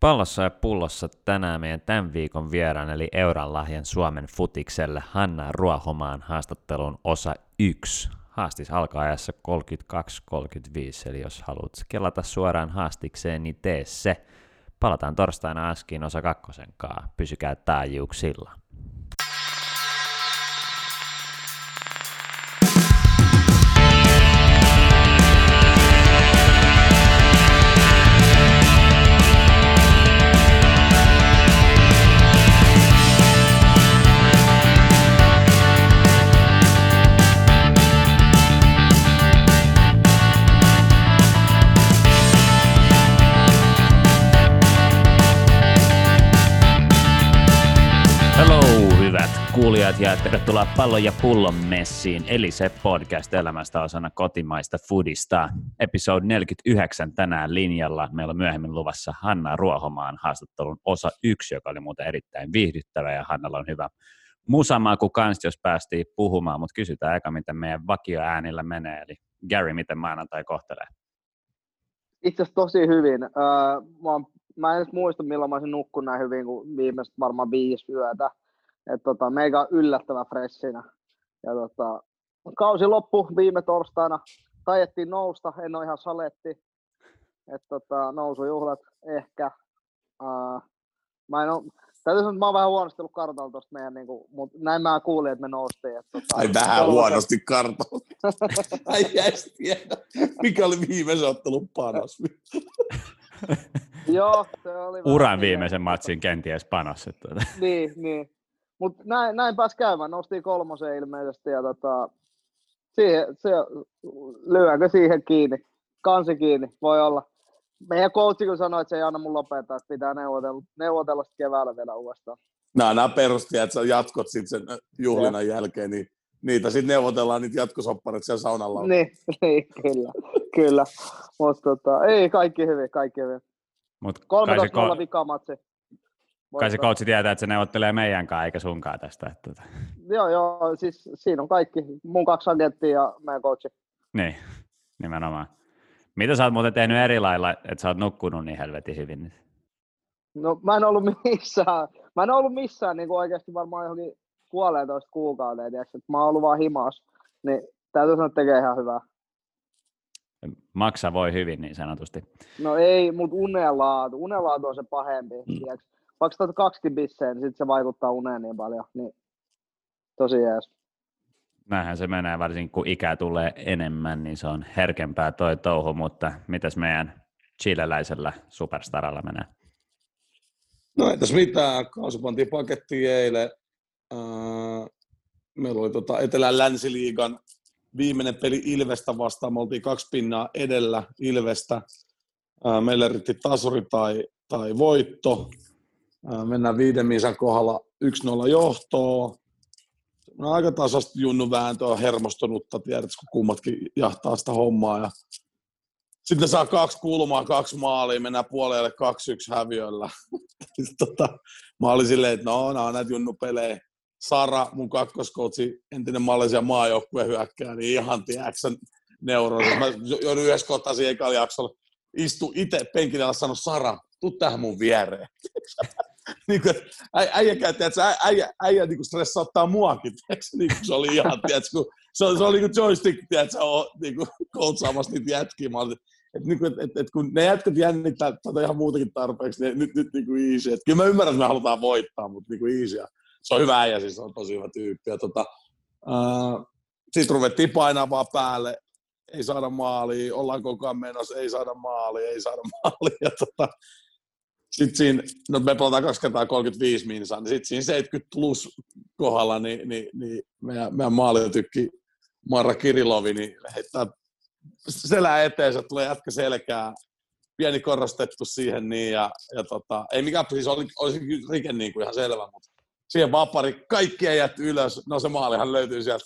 Pallossa ja pullossa tänään meidän tämän viikon vieraan, eli Euran lahjan Suomen futikselle Hanna Ruohomaan haastattelun osa 1. Haastis alkaa ajassa 32-35, eli jos haluat kelata suoraan haastikseen, niin tee se. Palataan torstaina Askiin osa kakkosen kaa. Pysykää taajuuksilla. Kuulijat ja tervetuloa Pallon ja pullon messiin, eli se podcast elämästä osana kotimaista foodista. Episode 49 tänään linjalla. Meillä on myöhemmin luvassa Hanna Ruohomaan haastattelun osa 1, joka oli muuten erittäin viihdyttävä ja Hannalla on hyvä musamaku kanssa, jos päästiin puhumaan, mutta kysytään eka, miten meidän vakioäänillä menee, eli Gary, miten maanantai kohtelee? Itse asiassa tosi hyvin. Öö, mä, oon, mä en edes muista, milloin mä olisin nukkun näin hyvin kuin viimeiset varmaan viisi yötä. Et tota, meikä on yllättävän freshinä. Ja tota, kausi loppu viime torstaina. Tajettiin nousta, en ole ihan saletti. Et tota, nousujuhlat ehkä. Öö, mä en oo, Täytyy sanoa, että mä oon vähän huonosti ollut kartalla tuosta meidän, niin kuin, mutta näin mä kuulin, että me noustiin. Että, tota, Ai vähän kolme- huonosti kartalla. Ai jäs tiedä. Mikä oli viimeisen ottelun panos? Joo, se oli Uran viimeisen matsin kenties panos. että tuota. Niin, niin. Mutta näin, näin pääsi käymään. Noustiin kolmoseen ilmeisesti ja tota, siihen, se, lyönkö siihen kiinni? Kansi kiinni, voi olla. Meidän coachi kun sanoi, että se ei anna mun lopettaa, että pitää neuvotella, neuvotella sit keväällä vielä uudestaan. Nämä, nämä perusti, että sä jatkot sitten sen juhlinnan jälkeen, niin niitä sitten neuvotellaan niitä jatkosopparit siellä saunalla. Niin, niin, kyllä, kyllä. Mutta tota, ei, kaikki hyvin, kaikki hyvin. Mut kai se, 13 ko- ko- vikamatsi. Kai se coachi tietää, että se neuvottelee meidän kanssa eikä sunkaan tästä. Että, tuota. Joo, joo, siis siinä on kaikki. Mun kaksi agenttia ja meidän coachi. Niin, nimenomaan. Mitä sä oot muuten tehnyt eri lailla, että sä oot nukkunut niin helvetin hyvin? nyt? No mä en ollut missään, mä en ollut missään niin kuin oikeasti varmaan johonkin puolentoista kuukauteen, että mä oon ollut vaan himas, niin täytyy sanoa, että tekee ihan hyvää. Maksa voi hyvin niin sanotusti. No ei, mutta unenlaatu, unenlaatu on se pahempi, mm. Vaikka otat kaksikin bisseen, niin sit se vaikuttaa uneen niin paljon, niin tosi jees. Näinhän se menee, varsinkin kun ikää tulee enemmän, niin se on herkempää toi touhu, mutta mitäs meidän chileläisellä superstaralla menee? No ei tässä mitään. Kausi pantiin pakettiin eilen. Meillä oli tota Etelän länsiliigan viimeinen peli Ilvestä vastaan. Me oltiin kaksi pinnaa edellä Ilvestä. Ää, meille riitti tasuri tai, tai voitto. Ää, mennään viiden miisan kohdalla 1-0 johtoon. No, aika tasasta junnu vääntöä hermostunutta, tiedät, kun kummatkin jahtaa sitä hommaa. Ja sitten saa kaksi kulmaa, kaksi maalia, mennään puolelle 2-1 häviöllä. Tota, mä olin silleen, että no, nämä on näitä junnupelejä. Sara, mun kakkoskoutsi, entinen Malesian maajoukkueen hyökkää, niin ihan tiedäksä neuroinen. Mä joudun yhdessä kohtaa siihen jaksolla istu itse penkillä ja sano Sara, tuu tähän mun viereen. niin kuin, äijä, äijä, tiedätkö, äijä, äijä, niin kuin stressauttaa muakin, tiedätkö, niin kuin se oli ihan, tiedätkö, kun se se oli niin kuin joystick, tiedätkö, niin kuin koutsaamassa niitä jätkiä. Mä olin, että niin et, et, et, kun ne jätkät jännittää tätä ihan muutakin tarpeeksi, niin nyt, nyt niin kuin easy. Et kyllä mä ymmärrän, että me halutaan voittaa, mutta niin kuin easy. Se on hyvä äijä, siis on tosi hyvä tyyppi. Ja tota, sitten ruvettiin painaa vaan päälle, ei saada maalia, ollaan koko ajan menossa, ei saada maalia, ei saada maalia. Ja tota, sitten siinä, no me pelataan kaksi kertaa 35 minsaa, niin sitten siinä 70 plus kohdalla, niin, niin, niin meidän, meidän maaliotykki Marra Kirilovi, niin heittää selää eteen, se tulee jätkä selkää, pieni korostettu siihen niin, ja, ja tota, ei mikään, siis oli, olisi rike niin kuin ihan selvä, mutta siihen vapari, kaikki ei jätty ylös, no se maalihan löytyy sieltä.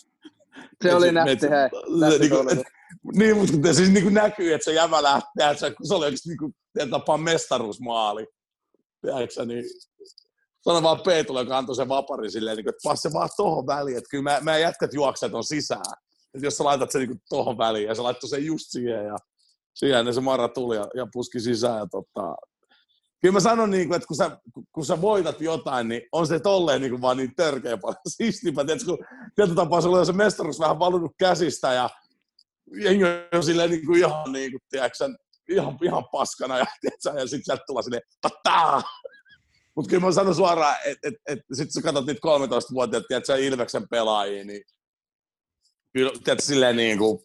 Se oli metsi- hei. se niinku- tuollainen. niin, mutta siis niin kuin näkyy, että se jävä lähtee, että se, se oli oikeasti niin kuin, tapaa mestaruusmaali. Tiedätkö, niin sano vaan Peetulle, joka antoi sen vapari silleen, niin kuin, että passe vaan tohon väliin, että kyllä mä, mä jätkät juokset on sisään. Että jos sä laitat sen niin tohon väliin, ja se laittoi sen just siihen, ja siihen niin se Marra tuli ja, ja puski sisään, ja tota, kyllä mä sanon, niin kuin, että kun sä, kun sä voitat jotain, niin on se tolleen niin kuin vaan niin törkeä paljon siistimpää. Tiedätkö, kun tietyllä tapaa sulla on se mestaruus vähän valunut käsistä ja jengi on silleen niin kuin ihan, niin kuin, tiedätkö, ihan, ihan paskana ja, tiedätkö, ja sitten sieltä tulee silleen, tataa! Mutta kyllä mä sanon suoraan, että et, et, sitten sä katsot niitä 13-vuotiaat, tiedätkö, Ilveksen pelaajia, niin kyllä, tiedätkö, silleen niin kuin,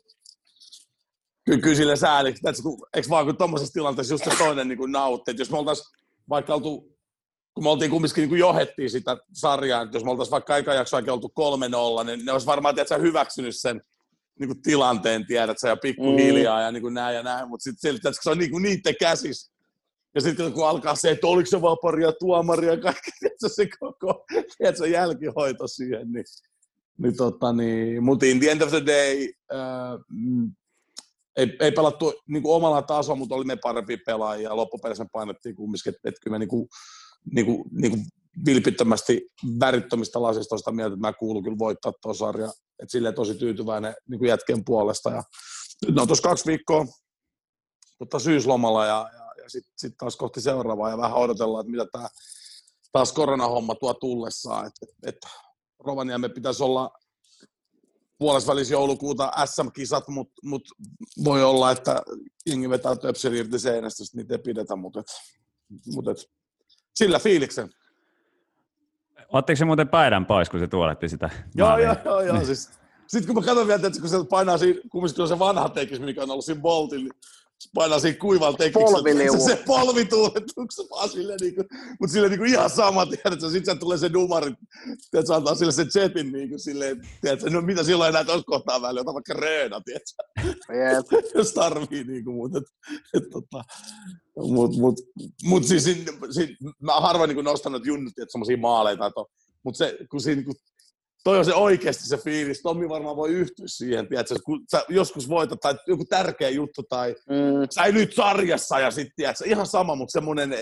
kyllä, kyllä sille sääliksi, eikö vaan kun tuommoisessa tilanteessa just se toinen niin nautti, että jos me oltaisiin vaikka oltu, kun me oltiin kumminkin niin johettiin sitä sarjaa, että jos me oltaisiin vaikka aika jaksoakin oltu 3-0, niin ne olisi varmaan tiedätkö, hyväksynyt sen niin kuin tilanteen, tiedätkö, ja pikkuhiljaa mm. ja niin kuin näin ja näin, mutta sitten se on niin kuin niiden käsissä. Ja sitten kun alkaa se, että oliko se vapari ja tuomari ja kaikki, tiedätkö, se koko tiedätkö, jälkihoito siihen, niin, niin, tota, niin mutta in the end of the day, äh, ei, ei pelattu niin kuin omalla tasolla, mutta oli me parempi pelaajia. Loppupeleissä me painettiin kumminkin, että, että kyllä me niin kuin, niin kuin, niin kuin vilpittömästi värittömistä lasista sitä mieltä, että mä kuulun kyllä voittaa tuo sarja. Että silleen tosi tyytyväinen niin kuin jätkien puolesta. Ja nyt on tuossa kaksi viikkoa tota, syyslomalla ja, ja, ja sitten sit taas kohti seuraavaa ja vähän odotellaan, että mitä tämä taas koronahomma tuo tullessaan. Et, et Rovaniemen pitäisi olla puolesvälis joulukuuta SM-kisat, mutta mut voi olla, että jengi vetää töpseli irti seinästä, niitä ei pidetä, mutta et, mut et, sillä fiiliksen. Ottiko se muuten paidan pois, kun se tuoletti sitä? Joo, joo, joo, joo. Siis, sitten kun mä katson vielä, että kun se painaa siinä, kumminkin on se vanha tekis, mikä on ollut siinä Boltin, niin painaa siinä kuivalla tekniksellä. Se, se polvituuletuksen vaan sille niinku, mutta sille niinku ihan sama, tiedätkö, sitten tulee se numari, tiedätkö, antaa sille se jetin niinku silleen, tiedätkö, no mitä silloin enää tuossa kohtaa väliä, ota vaikka reena, tiedätkö, yep. jos tarvii niinku, mutta et, et, tota, mut, mut, mut siis, siis, siis mä harvoin niinku nostanut junnut, että semmosia maaleita, mutta se, kun siinä niinku toi on se oikeasti se fiilis. Tommi varmaan voi yhtyä siihen, tiedätkö, kun sä joskus voitat tai joku tärkeä juttu tai mm. sä nyt sarjassa ja sitten tiedätkö, ihan sama, mutta semmoinen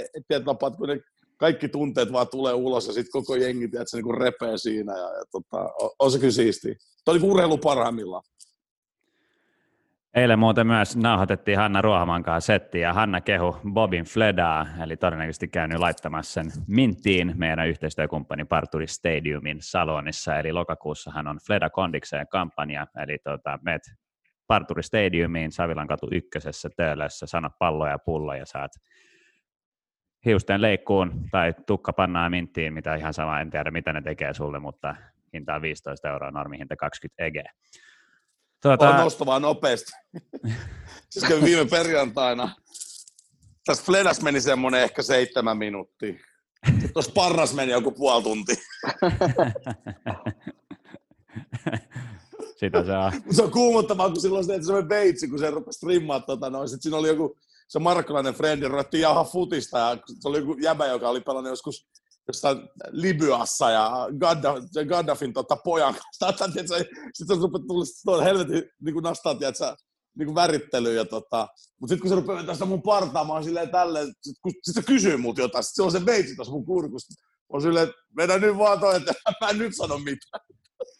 tapa, että kun ne kaikki tunteet vaan tulee ulos ja sitten koko jengi tiedätkö, niin kuin repee siinä ja, ja tota, on, on, se kyllä siistiä. Toi oli urheilu parhaimmillaan. Eilen muuten myös nauhoitettiin Hanna Ruohaman kanssa setti ja Hanna kehu Bobin Fledaa, eli todennäköisesti käynyt laittamassa sen minttiin meidän yhteistyökumppani Parturi Stadiumin salonissa, eli lokakuussa hän on Fleda Kondikseen kampanja, eli tota, meet Parturi Stadiumiin Savilan katu ykkösessä Töölössä, sano pallo ja pullo ja saat hiusten leikkuun tai tukka pannaa minttiin, mitä ihan sama, en tiedä mitä ne tekee sulle, mutta hinta on 15 euroa, normihinta 20 EG. Tuota... On nostavaa nopeasti. siis viime perjantaina. Tässä Fledas meni semmoinen ehkä seitsemän minuuttia. Tuossa parras meni joku puoli tuntia. Sitä se on. se on kuumottavaa, kun silloin se semmoinen veitsi, kun se rupesi trimmaa tota noin. Sitten siinä oli joku, se markkalainen frendi, ruvettiin jauhaa futista ja se oli joku jäbä, joka oli pelannut joskus jossain Libyassa ja Gaddafin, Gaddafin tota, pojan kanssa. Sitten se rupeaa tulla helvetin niin nastaa, tiedätkö, niin kuin värittelyyn. Ja tota, mutta sitten kun se rupeaa vetää sitä mun partaa, mä oon silleen tälleen, sitten sit se kysyy mut jotain, sitten se on se veitsi tuossa mun kurkusta. Oon silleen, että vedä nyt vaan toi, että mä en nyt sano mitään.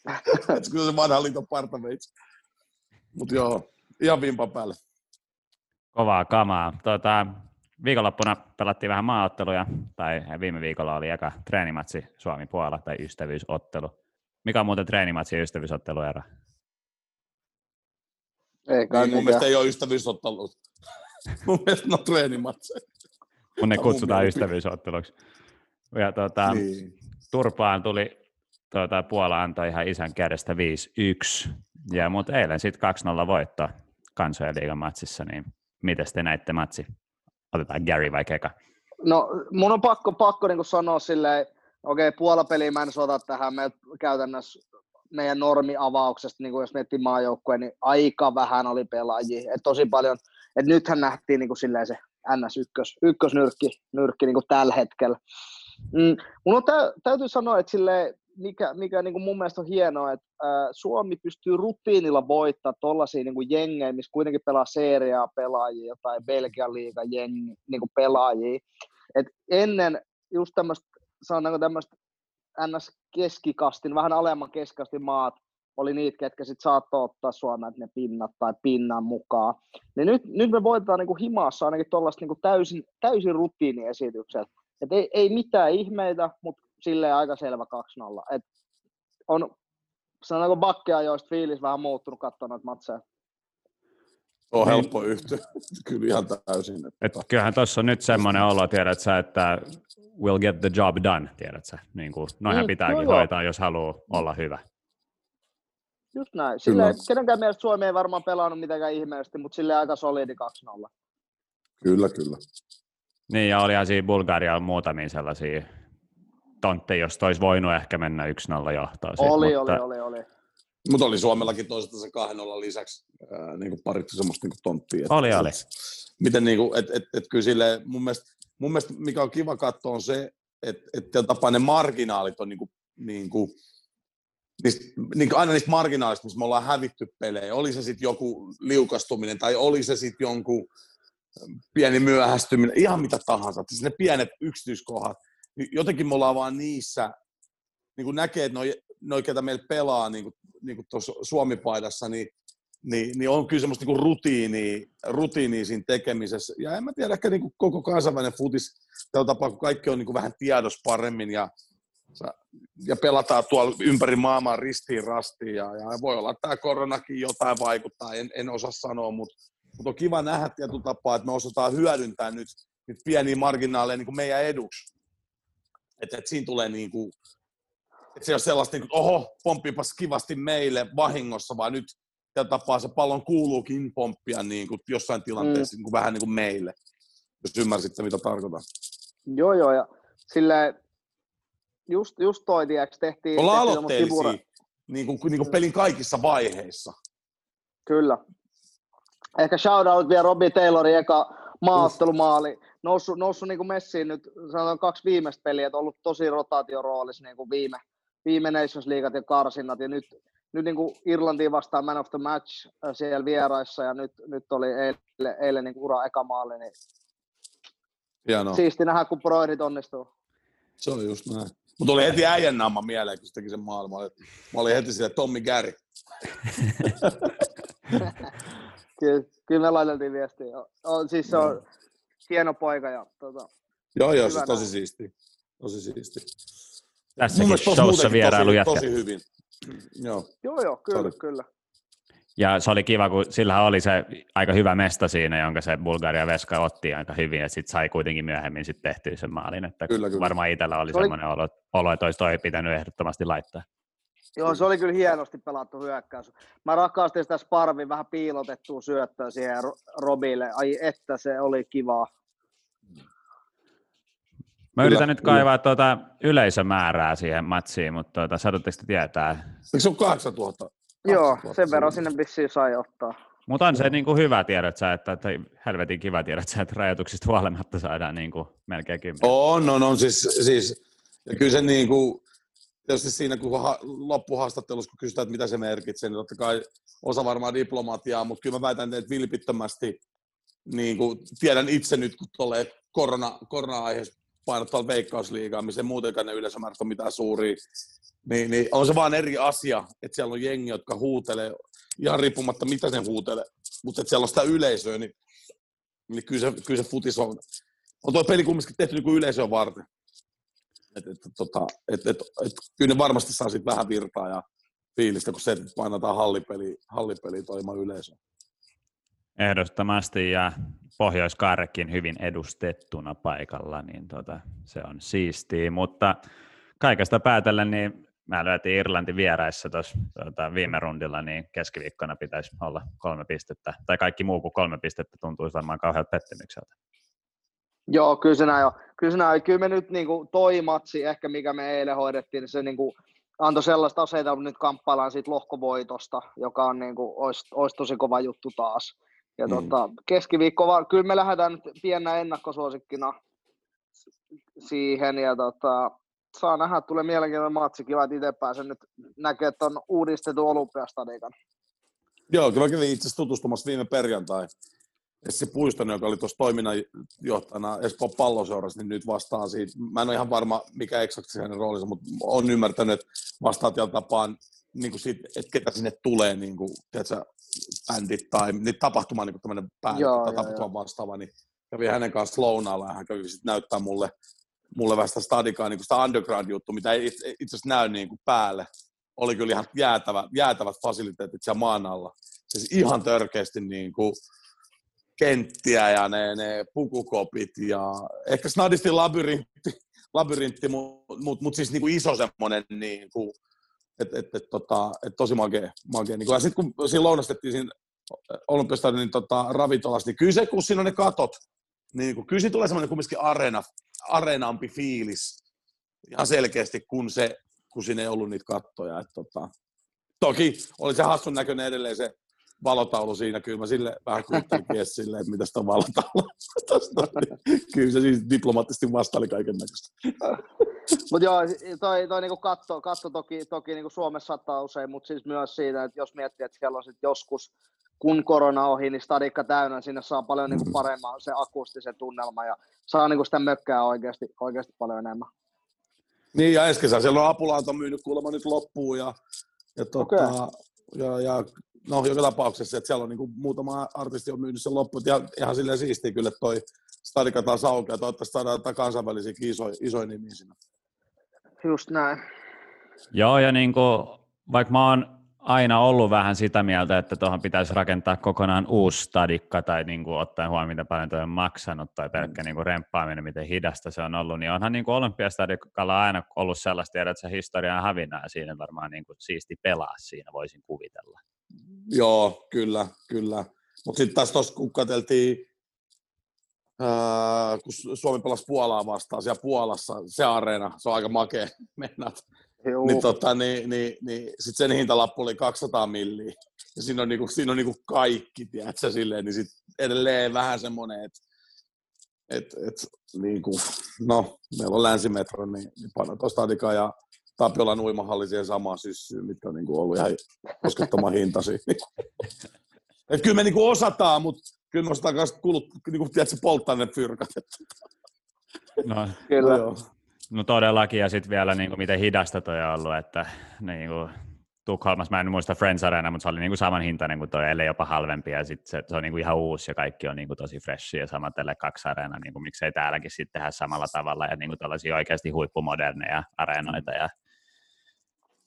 että kun se on vanha liiton partaveitsi. Mutta joo, ihan vimpa päälle. Kovaa kamaa. Tota, viikonloppuna pelattiin vähän maaotteluja, tai viime viikolla oli eka treenimatsi Suomi-Puola, tai ystävyysottelu. Mikä on muuten treenimatsi ja ystävyysottelu ero? Ei kai niin, mun mielestä ei ole ystävyysottelu. mun mielestä ne on treenimatsi. Mun ne kutsutaan ystävyysotteluksi. Ja tuota, niin. Turpaan tuli, tuota, Puola antoi ihan isän kädestä 5-1, ja mutta eilen sitten 2-0 voitto kansojen liigan matsissa, niin miten te näitte matsi? Otetaan Gary vai Keka? No mun on pakko, pakko niin sanoa silleen, okei okay, puolapeliä mä en sota tähän, me käytännössä meidän normiavauksesta, niin kuin jos miettii maajoukkueen, niin aika vähän oli pelaajia. Et tosi paljon, että nythän nähtiin niin kuin silleen se NS1, ykkösnyrkki nyrkki, niin kuin tällä hetkellä. Mm, mun on tä, täytyy sanoa, että silleen, mikä, mikä niin kuin mun mielestä on hienoa, että ää, Suomi pystyy rutiinilla voittaa tuollaisia niin jengejä, missä kuitenkin pelaa seriaa pelaajia tai Belgian liiga jengi, niin kuin pelaajia. Et ennen just tämmöistä, sanotaanko tämmöistä ns. keskikastin, vähän alemman keskikastin maat, oli niitä, ketkä sitten saattoi ottaa Suomeen ne pinnat tai pinnan mukaan. Niin nyt, nyt me voitetaan niin himassa ainakin tuollaista niin täysin, täysin rutiiniesitykset. Et ei, ei mitään ihmeitä, mutta silleen aika selvä 2-0. Et on sanotaanko bakkia, joista fiilis vähän muuttunut katsoa noita matseja. On helppo yhtyä, kyllä ihan täysin. Että... Et kyllähän tuossa on nyt semmoinen olo, tiedät sä, että will get the job done, tiedät sä. Niin kuin, noihän mm, pitääkin joo, hoitaa, jos haluaa olla hyvä. Just näin. Sille, kenenkään mielestä Suomi ei varmaan pelannut mitenkään ihmeellisesti, mutta sille aika solidi 2-0. Kyllä, kyllä. Niin, ja olihan siinä Bulgarialla muutamia sellaisia tontteja, jos olisi voinut ehkä mennä 1-0 johtoon. Oli, mutta... oli, oli, oli. Mutta oli Suomellakin toisaalta se 2-0 lisäksi ää, niin parit semmoista niin tonttia. Että, oli, oli. Miten niin kuin, et, et, et kyllä sille, mun mielestä, mun mielestä mikä on kiva katsoa on se, että et tapaa ne marginaalit on niin kuin, niin kuin, niistä, niin kuin aina niistä marginaalista, missä me ollaan hävitty pelejä. Oli se sitten joku liukastuminen tai oli se sitten jonkun pieni myöhästyminen, ihan mitä tahansa. Siis ne pienet yksityiskohdat, niin jotenkin me ollaan vaan niissä, niin kuin näkee, että noi, noi ketä meillä pelaa niin kuin, niin kuin tuossa Suomi-paidassa, niin, niin, niin, on kyllä semmoista niin rutiinia, rutiinia siinä tekemisessä. Ja en mä tiedä, ehkä niin kuin koko kansainvälinen futis tällä tapaa, kun kaikki on niin kuin vähän tiedos paremmin ja, ja pelataan tuolla ympäri maailmaa ristiin rastiin. Ja, ja voi olla, että tämä koronakin jotain vaikuttaa, en, en osaa sanoa, mutta, mutta on kiva nähdä tietyllä tapaa, että me osataan hyödyntää nyt, nyt pieniä marginaaleja niin kuin meidän eduksi. Että, että siinä tulee niin kuin, että se ei ole sellaista, niin kuin, oho, pomppipas kivasti meille vahingossa, vaan nyt tällä tapaa se pallon kuuluukin pomppia niin kuin jossain tilanteessa mm. niin kuin, vähän niin kuin meille, jos ymmärsitte, mitä tarkoitan. Joo, joo, ja sille just, just toi, tiiäks, tehtiin... Ollaan aloitteellisia niin kuin, niin kuin pelin kaikissa vaiheissa. Kyllä. Ehkä shoutout vielä Robbie Taylorin eka maaottelumaali noussut, noussut niin kuin messiin nyt, sanotaan kaksi viimeistä peliä, että ollut tosi rotaatioroolissa niin kuin viime, viime Nations Leagueat ja karsinnat, ja nyt, nyt niin kuin Irlantiin vastaan man of the match äh, siellä vieraissa, ja nyt, nyt oli eilen, eilen niin ura eka maali, niin Hienoa. siisti nähdä, kun proidit onnistuu. Se oli just näin. Mutta oli heti äijän naama mieleen, kun se teki sen maailman. Mä olin heti siellä Tommi Gary. kyllä, kyllä me laitettiin viestiä. O, siis se on, hieno poika. Ja, tota, joo, joo, siis tosi siisti. Tosi siisti. Tässäkin showssa vierailu tosi, tosi hyvin. Joo, joo, joo kyllä, Sorry. kyllä. Ja se oli kiva, kun sillä oli se aika hyvä mesta siinä, jonka se Bulgaria Veska otti aika hyvin, ja sitten sai kuitenkin myöhemmin sitten tehtyä sen maalin. Että kyllä, kyllä. Varmaan itsellä oli, oli semmoinen olo, olo, että olisi toi pitänyt ehdottomasti laittaa. Joo, se oli kyllä hienosti pelattu hyökkäys. Mä rakastin sitä Sparvin vähän piilotettua syöttöä siihen Robille. Ai että se oli kiva. Mä yritän nyt kaivaa tuota yleisömäärää siihen matsiin, mutta tuota, satutteko tietää? Eikö se ole 8000? Joo, sen verran sinne vissiin sai ottaa. Mutta on se niin kuin hyvä tiedät sä, että, että helvetin kiva tiedät sä, että rajoituksista huolimatta saadaan niin kuin melkein kymmenen. On, on, on. Siis, siis ja kyllä se niin kuin, tietysti siinä kun ha, loppuhaastattelussa, kun kysytään, että mitä se merkitsee, niin totta kai osa varmaan diplomatiaa, mutta kyllä mä väitän, että vilpittömästi niin kuin tiedän itse nyt, kun tuolle korona, korona-aiheessa painot tuolla veikkausliigaa, missä muutenkaan ne yleisömäärät on mitään suuria, niin, niin, on se vaan eri asia, että siellä on jengi, jotka huutelee, ihan riippumatta mitä ne huutelee, mutta että siellä on sitä yleisöä, niin, niin kyllä, se, kyllä se futis on, on tuo peli kumminkin tehty niin kuin yleisöä varten. Et, et, tota, et, et, et, kyllä ne varmasti saa sit vähän virtaa ja fiilistä, kun se, että painataan hallipeli, hallipeli toimaan yleisöön. Ehdottomasti ja pohjois hyvin edustettuna paikalla, niin tota, se on siistiä, mutta kaikesta päätellen niin mä löytiin Irlanti vieraissa tuossa tota, viime rundilla, niin keskiviikkona pitäisi olla kolme pistettä, tai kaikki muu kuin kolme pistettä tuntuisi varmaan kauhean pettymykseltä. Joo, kyllä se näin on. Kyllä, se näin. kyllä me nyt niin kuin, toi matsi, ehkä mikä me eilen hoidettiin, niin se niin kuin, antoi sellaista aseita, että nyt kamppaillaan siitä lohkovoitosta, joka on, niin kuin, olisi, olisi tosi kova juttu taas. Ja mm. tota, keskiviikko, vaan, kyllä me lähdetään nyt piennä ennakkosuosikkina siihen, ja tota, saa nähdä, tulee mielenkiintoinen matsi, kiva, että itse pääsen nyt näkemään tuon uudistetun olympiastadikan. Joo, kyllä mä kävin itse asiassa tutustumassa viime perjantai Essi Puistonen, joka oli tuossa toiminnanjohtajana Espoon palloseurassa, niin nyt vastaa siitä. Mä en ole ihan varma, mikä eksakti hänen roolinsa, mutta on ymmärtänyt, että vastaa tällä tapaan niin kuin siitä, että ketä sinne tulee, niin kuin, tiedätkö, bändit tai niin tapahtuma, niin tämmöinen bändi tai tapahtuma vastaava, niin kävi hänen kanssa lounaalla ja hän kävi sitten näyttää mulle, mulle vähän sitä stadikaa, niin kuin sitä underground-juttu, mitä ei itse asiassa näy niin kuin päälle. Oli kyllä ihan jäätävä, jäätävät fasiliteetit siellä maan alla. Siis ihan törkeästi niin kuin, kenttiä ja ne, ne pukukopit ja ehkä snadisti labyrintti, labyrintti mutta mut, mut siis niinku iso semmoinen niinku, että et, et, tota, et tosi makea. makea. Niin ja sitten kun siinä lounastettiin siinä Olympiastadionin tota, ravintolassa, niin kyllä se, kun siinä on ne katot, niin kyllä siinä tulee semmoinen kumminkin areena, areenampi fiilis ihan selkeästi, kun, se, kun siinä ei ollut niitä kattoja. Et, tota, toki oli se hassun näköinen edelleen se valotaulu siinä, kyllä mä sille vähän kuttelin silleen, että mitä sitä valotaulu. kyllä se siis diplomaattisesti vastaili kaiken näköistä. mutta joo, toi, toi niinku katto, katto toki, toki niinku Suomessa saattaa usein, mutta siis myös siitä, että jos miettii, että siellä on sit joskus, kun korona ohi, niin stadikka täynnä, sinne saa paljon niinku paremman se akustisen tunnelma ja saa niinku sitä mökkää oikeasti, oikeasti paljon enemmän. Niin, ja äsken siellä on apulaanta myynyt kuulemma nyt loppuun ja, ja, tota, okay. ja, ja no joka tapauksessa, että siellä on niin muutama artisti on myynyt sen loppuun, ja ihan silleen siistiä kyllä, että toi stadika taas auki, ja toivottavasti saadaan kansainvälisiä isoja, isoja nimiä siinä. Just näin. Joo, ja niin kuin, vaikka mä oon aina ollut vähän sitä mieltä, että tuohon pitäisi rakentaa kokonaan uusi stadikka tai niin kuin ottaen huomioon, miten paljon tuo on maksanut tai pelkkä mm. niin kuin remppaaminen, miten hidasta se on ollut, niin onhan niin kuin olympiastadikalla aina ollut sellaista tiedä, että se historia on hävinnä ja siinä varmaan niin kuin siisti pelaa siinä, voisin kuvitella. Joo, kyllä, kyllä. Mutta sitten taas tuossa, kun katseltiin, ää, kun Suomi pelasi Puolaa vastaan siellä Puolassa, se areena, se on aika makea mennä. Niin, tota, niin, niin, niin sitten sen hintalappu oli 200 milliä. Ja siinä on, niinku, siinä on niinku kaikki, tiedätkö, silleen, niin sit edelleen vähän semmoinen, että et, et, niinku, no, meillä on länsimetro, niin, niin panna tuosta ja Tapiolan uimahalli siihen samaan syssyyn, mitkä on niin kuin ollut ihan koskettoman hintaisia. Et kyllä me niin kuin osataan, mutta kyllä me osataan myös kulut, niin kuin, tiedätkö, polttaa ne fyrkat. No, kyllä. No, no todellakin, ja sitten vielä niin kuin, miten hidasta toi on ollut, että niin kuin, Tukholmassa, mä en muista Friends Arena, mutta se oli niinku saman hintainen kuin toi, ellei jopa halvempi, ja sit se, se on niinku ihan uusi, ja kaikki on niinku tosi freshi, ja sama tälle kaksi areena, niinku, miksei täälläkin sitten tehdä samalla tavalla, ja niinku tällaisia oikeasti huippumoderneja areenoita, ja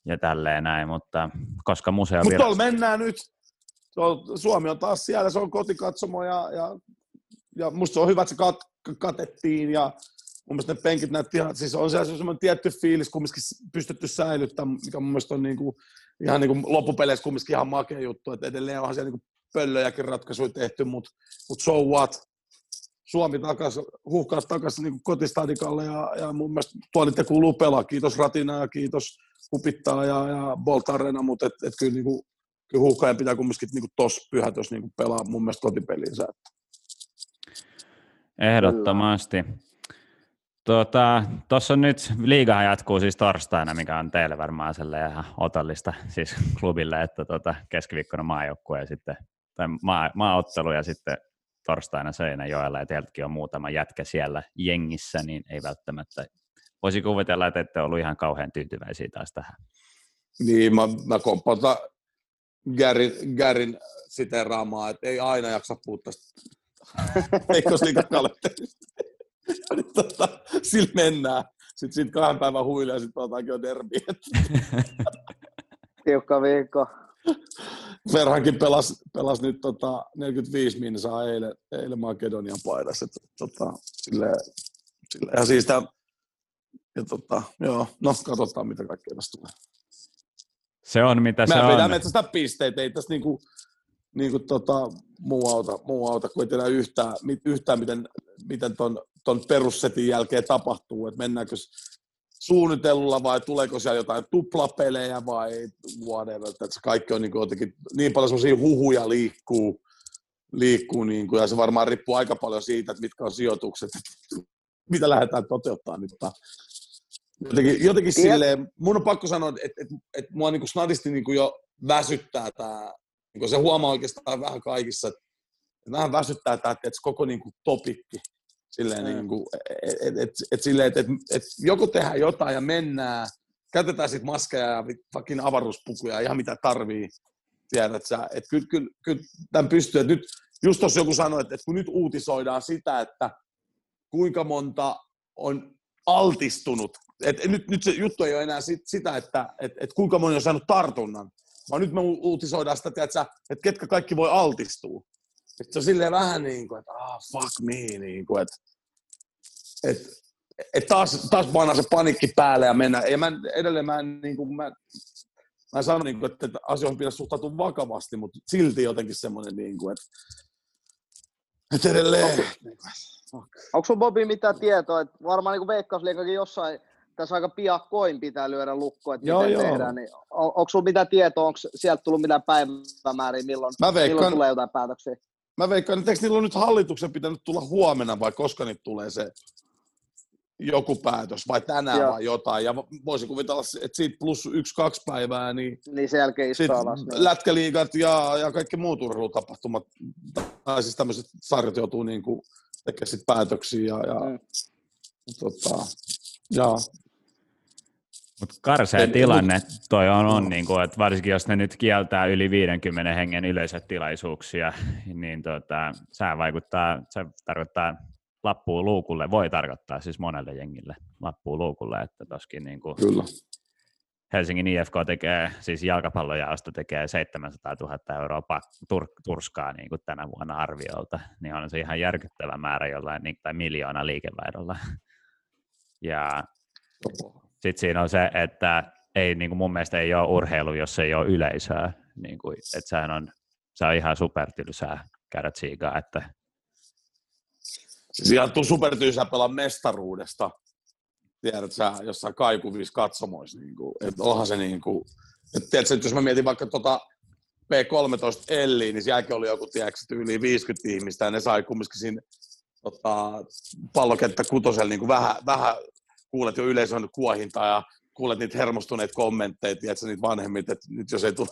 ja tälleen näin, mutta koska museo... Mutta tuolla mennään nyt. Suomi on taas siellä, se on kotikatsomo ja, ja, ja musta se on hyvä, että se kat, katettiin ja mun mielestä ne penkit näytti ihan, siis on siellä semmoinen tietty fiilis kumminkin pystytty säilyttämään, mikä mun mielestä on niinku, ihan niinku loppupeleissä kumminkin ihan makea juttu, että edelleen onhan siellä niinku pöllöjäkin ratkaisuja tehty, mutta mut so what? Suomi takas, huhkaas takaisin niin kotistadikalle ja, ja mun mielestä tuolitte kuuluu pelaa. Kiitos Ratina ja kiitos Kupittaa ja, ja Bolt Arena, mutta et, et kyllä, niin kuin, kyllä huuhkaajan pitää kumminkin niin tuossa pyhät, jos niin pelaa mun mielestä kotipelinsä. Ehdottomasti. Tuota, on nyt, liigahan jatkuu siis torstaina, mikä on teille varmaan ihan otollista siis klubille, että tuota, keskiviikkona maajoukkue ja sitten, tai maa, maaottelu ja sitten torstaina Seinäjoella ja teiltäkin on muutama jätkä siellä jengissä, niin ei välttämättä voisi kuvitella, että ette ollut ihan kauhean tyytyväisiä taas tähän. Niin, mä, mä komppaan Gärin, Gärin siteraamaa, että ei aina jaksa puhua tästä heikkosliikakalenterista. niin, tota, sillä mennään. Sitten sit kahden päivän huilia ja sitten pelataankin jo derbi. Tiukka viikko. Verhankin pelasi, pelasi nyt tota 45 minsaa eilen, eilen Makedonian paidassa. Tota, sille, sille, ja siis tämä ja tota, joo, no katsotaan mitä kaikkea tästä tulee. Se on mitä Mä se on. Mä sitä pisteitä, ei tässä niinku, niinku tota, muu, auta, muu auta, kun ei tiedä yhtään, yhtään miten, miten ton, ton perussetin jälkeen tapahtuu, että mennäänkö suunnitellulla vai tuleeko siellä jotain tuplapelejä vai whatever, että kaikki on niinku jotenkin, niin paljon sellaisia huhuja liikkuu, liikkuu niin kuin, ja se varmaan riippuu aika paljon siitä, että mitkä on sijoitukset, mitä lähdetään toteuttamaan nyt. Jotenkin, jotenkin yep. silleen, mun on pakko sanoa, että, että, että, että mua niin kuin snadisti niin kuin jo väsyttää tämä, niin kuin se huomaa oikeastaan vähän kaikissa, että, että vähän väsyttää tämä että koko niin kuin topikki. Silleen, mm. niin kuin, et, et, et, et, silleen, että, että, että joko tehdään jotain ja mennään, käytetään sitten maskeja ja fucking avaruuspukuja, ihan mitä tarvii, tiedät sä. Että kyllä, kyllä, kyllä tämän pystyy. Et nyt, just tuossa joku sanoi, että, että kun nyt uutisoidaan sitä, että kuinka monta on altistunut, et nyt, nyt se juttu ei ole enää sit, sitä, että et, et kuinka moni on saanut tartunnan, vaan nyt me uutisoidaan sitä, että ketkä kaikki voi altistua. Et se on silleen vähän niin kuin, että ah, fuck me, niin kuin, että et, et taas, taas panna se panikki päälle ja mennä. Ja mä edelleen mä en, niin kuin, mä, mä en sano, niin kuin, että asioihin pitäisi suhtautua vakavasti, mutta silti jotenkin semmoinen, niin kuin, että, että edelleen. Onko sun Bobi mitään tietoa, että varmaan niin Veikkausliikakin jossain tässä aika piakkoin pitää lyödä lukko, että joo, miten joo. tehdään, niin on, onko sulla mitään tietoa, onko sieltä tullut mitään päivämääriä, milloin, mä veikkaan, milloin tulee jotain päätöksiä? Mä veikkaan, että eikö niillä on nyt hallituksen pitänyt tulla huomenna vai koska nyt tulee se joku päätös vai tänään Joo. vai jotain. Ja voisin kuvitella, että siitä plus yksi, kaksi päivää, niin, niin sen jälkeen alas. Niin. Lätkäliigat ja, ja kaikki muut urheilutapahtumat, tai siis tämmöiset sarjat joutuu niin kuin tekemään sit päätöksiä. Ja, ja, mm. tota, ja. Mut karsea en, tilanne toi on, on niin kuin, että varsinkin jos ne nyt kieltää yli 50 hengen yleisötilaisuuksia, niin tota, se vaikuttaa, se tarkoittaa lappuun luukulle, voi tarkoittaa siis monelle jengille lappuun luukulle, että toskin niin kuin Kyllä. Helsingin IFK tekee, siis jalkapallojaosto tekee 700 000 euroa tur, turskaa niin kuin tänä vuonna arviolta, niin on se ihan järkyttävä määrä jollain, niin, tai miljoona liikevaihdolla. Ja sitten siinä on se, että ei, niin kuin mun mielestä ei ole urheilu, jos ei ole yleisöä. Niin kuin, että sehän on, se on ihan supertylsää käydä tsiigaa, että Siis ihan supertyysä pelaa mestaruudesta, tiedät sä, jossain kaikuvissa katsomoissa. Niin kuin, että onhan se niin kuin, että tiedätkö, että jos mä mietin vaikka tota P13 Elliin, niin sielläkin oli joku, tiedätkö, yli 50 ihmistä, ja ne sai kumminkin siinä tota, pallokenttä kutosella niin kuin vähän, vähän kuulet jo yleisön kuohintaa ja kuulet niitä hermostuneita kommentteja, tiedätkö, niitä vanhemmit, että nyt jos ei tule,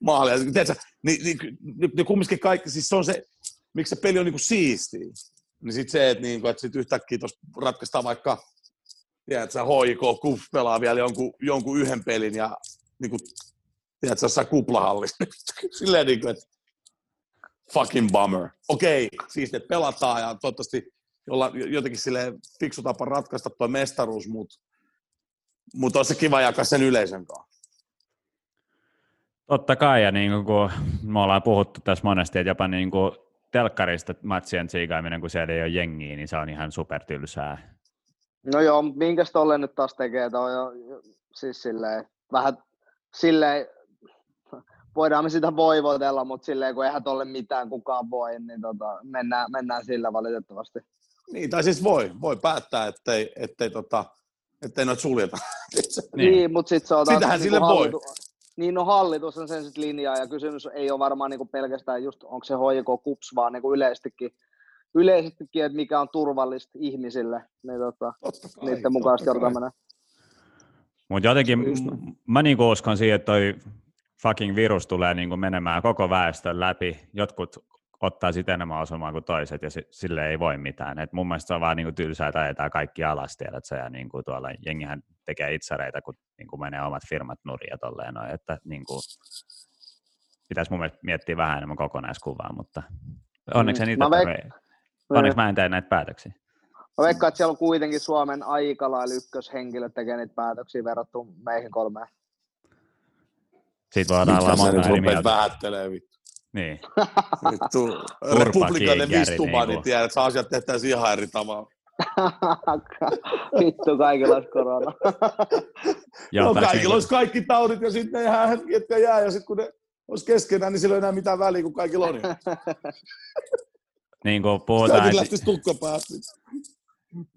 maalia, tiedätkö, niin, niin, niin, niin kumminkin kaikki, siis se on se, miksi se peli on niinku siistiä. Niin sitten se, että, niinku, että sit yhtäkkiä tuossa ratkaistaan vaikka, tiedätkö, HIK Kuf pelaa vielä jonkun, jonkun yhden pelin ja niinku, tiedätkö, jossain kuplahallissa. Silleen niinku, että fucking bummer. Okei, okay, siis että pelataan ja toivottavasti jolla, jotenkin sille fiksu tapa ratkaista tuo mestaruus, mutta mut on se kiva jakaa sen yleisön kanssa. Totta kai, ja niin kuin me ollaan puhuttu tässä monesti, että jopa niin kuin telkkarista matsien tsiikaaminen, kun siellä ei ole jengiä, niin se on ihan supertylsää. No joo, mutta minkäs tolle nyt taas tekee, toi jo, siis silleen, vähän silleen, voidaan me sitä voivotella, mutta silleen, kun eihän tolle mitään kukaan voi, niin tota, mennään, mennään sillä valitettavasti. Niin, tai siis voi, voi päättää, ettei, ettei, tota, ettei noita suljeta. niin, niin mutta sitten se on taas... Sitähän niin sille voi. Niin no hallitus on sen sitten linjaa ja kysymys ei ole varmaan niinku pelkästään just onko se HJK KUPS, vaan niinku yleisestikin, yleisestikin, että mikä on turvallista ihmisille, niin tota, niiden mukaisesti joudutaan mennä. Mutta jotenkin mä niinku uskon siihen, että toi fucking virus tulee niinku menemään koko väestön läpi. Jotkut ottaa sitten enemmän osumaa kuin toiset ja sille ei voi mitään. Et mun mielestä se on vaan niinku tylsää, että ajetaan kaikki alas, tiedät sä, ja niinku tuolla jengihän tekee itsareita, kun niinku menee omat firmat nurin ja tolleen noin, että niinku, pitäisi mun mielestä miettiä vähän enemmän kokonaiskuvaa, mutta onneksi mm. niitä mä veik- onneksi mä en tee näitä päätöksiä. Mä veikkaan, että siellä on kuitenkin Suomen aika lailla ykköshenkilö tekee niitä päätöksiä verrattuna meihin kolmeen. Siitä voidaan olla monta eri mieltä. vähättelee vittu. Niin. Vittu, republikainen vistuma, niin tiedät, että asiat tehtäisiin ihan eri tavalla. Vittu, kaikilla olisi korona. no, kaikilla niin... olisi kaikki taudit ja sitten ne ihan jotka jää ja sitten kun ne olisi keskenään, niin sillä ei enää mitään väliä, kun kaikilla on. niin kuin puhutaan... Kaikki lähtisi tukka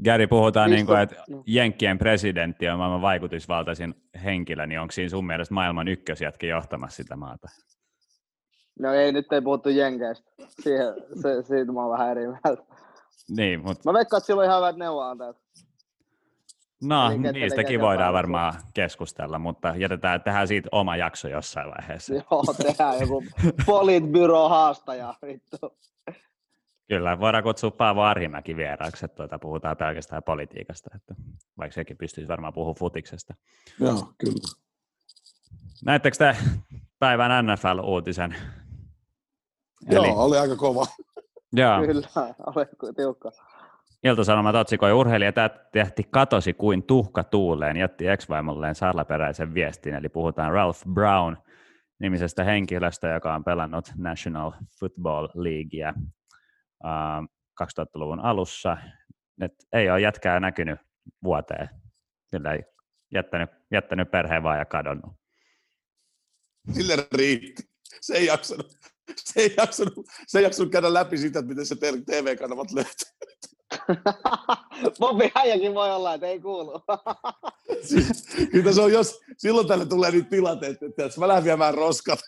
Gary, puhutaan, niin kuin, että Jenkkien presidentti on maailman vaikutusvaltaisin henkilö, niin onko siinä sun mielestä maailman ykkösjätki johtamassa sitä maata? No ei, nyt ei puhuttu Jenkeistä. Siihen, se, siitä mä oon vähän eri mieltä. Niin, mutta... Mä veikkaan, että sillä on ihan hyvät neuvoantajat. No, Eli niistäkin voidaan varmaan keskustella, mutta jätetään, tehdään siitä oma jakso jossain vaiheessa. Joo, tehdään joku politbyro haastaja, vittu. Kyllä, voidaan kutsua Paavo Arhimäki vieraaksi, että tuota, puhutaan pelkästään politiikasta, että vaikka sekin pystyisi varmaan puhumaan futiksesta. Joo, kyllä. Näettekö te päivän NFL-uutisen? Joo, Eli... oli aika kova. Joo. Kyllä, oli tiukka. Ilta-Sanomat otsikoi urheilija tehti katosi kuin tuhka tuuleen, jätti ex-vaimolleen salaperäisen viestin, eli puhutaan Ralph Brown nimisestä henkilöstä, joka on pelannut National Football Leaguea uh, 2000-luvun alussa. Et ei ole jätkää näkynyt vuoteen, sillä ei jättänyt, jättänyt perheen vaan ja kadonnut. Sille riitti. Se ei jaksanut, se ei jaksanut, se ei jaksanut käydä läpi sitä, että miten se TV-kanavat löytyy. Bobi Häijäkin voi olla, että ei kuulu. siis, kyllä se on, jos silloin tälle tulee niitä tilanteita, että jos mä lähden viemään roskat.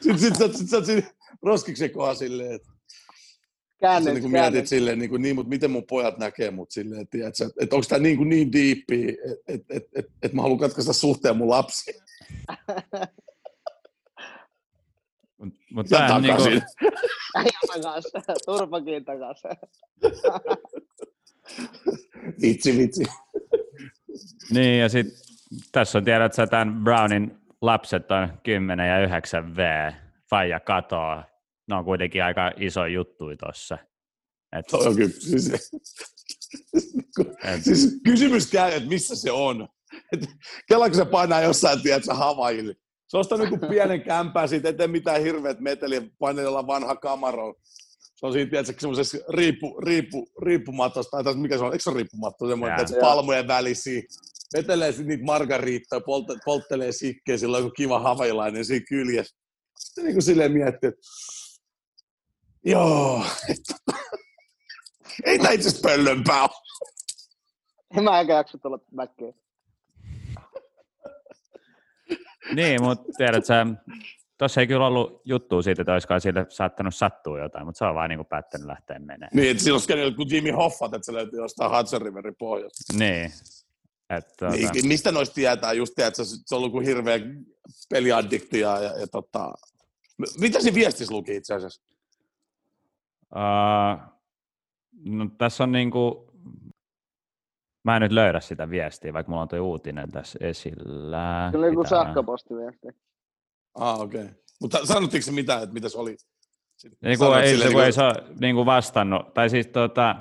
sitten sit, sit, sit, sit, sit, roskiksen kohdalla silleen, että Käännet, niin mietit silleen, niin, kuin, niin, mutta miten mun pojat näkee mut silleen, että, että, että onko tämä niin, kuin niin diippi, että, että, että, että, että mä haluan katkaista suhteen mun lapsi. Mutta ja Niin kuin... Äijä takas, turpakin takas. vitsi, vitsi. Niin, ja sitten tässä on tiedät että tämän Brownin lapset on 10 ja 9 V. Faija katoaa. Ne on kuitenkin aika iso juttu tuossa. Et... on kyllä, siis, et... siis kysymys käy, että missä se on. Kela, kun se painaa jossain, tiedätkö, Havaille se ostaa niin pienen kämpää, siitä ettei mitään hirveät meteliä, painella vanha kamaro. Se on siinä, tiedätkö, semmoisessa riippu, riippu, riippumatosta, tai mikä se on, eikö se ole riippumatto, semmoinen, tiedätkö, palmujen välisiä. Vetelee sitten niitä margariittoja, polte, polttelee sikkejä, sillä on joku kiva havailainen siinä kyljessä. Sitten niin kuin silleen miettii, että joo, ei tämä itse asiassa pöllönpää ole. En mä enkä jaksa tulla mäkeen. Niin, mutta tiedät sä, tuossa ei kyllä ollut juttua siitä, että olisikaan sille saattanut sattua jotain, mutta se on vaan niin kuin päättänyt lähteä menemään. Niin, että silloin olisi joku Jimmy Hoffat, että se löytyy jostain Hudson Riverin pohjasta. Niin. Että, tuota... niin, mistä noista tietää just, että se on ollut kuin hirveä peliaddikti ja, ja, ja tota... Mitä siinä viestissä luki itse asiassa? Uh, no, tässä on niin kuin Mä en nyt löydä sitä viestiä, vaikka mulla on tuo uutinen tässä esillä. Kyllä joku sähköpostiviesti. Ah, okei. Okay. Mutta sanottiinko se mitään, että mitä se oli? Niin kuin ei, se, niin kuin... ei saa niin kuin vastannut. Tai siis tota,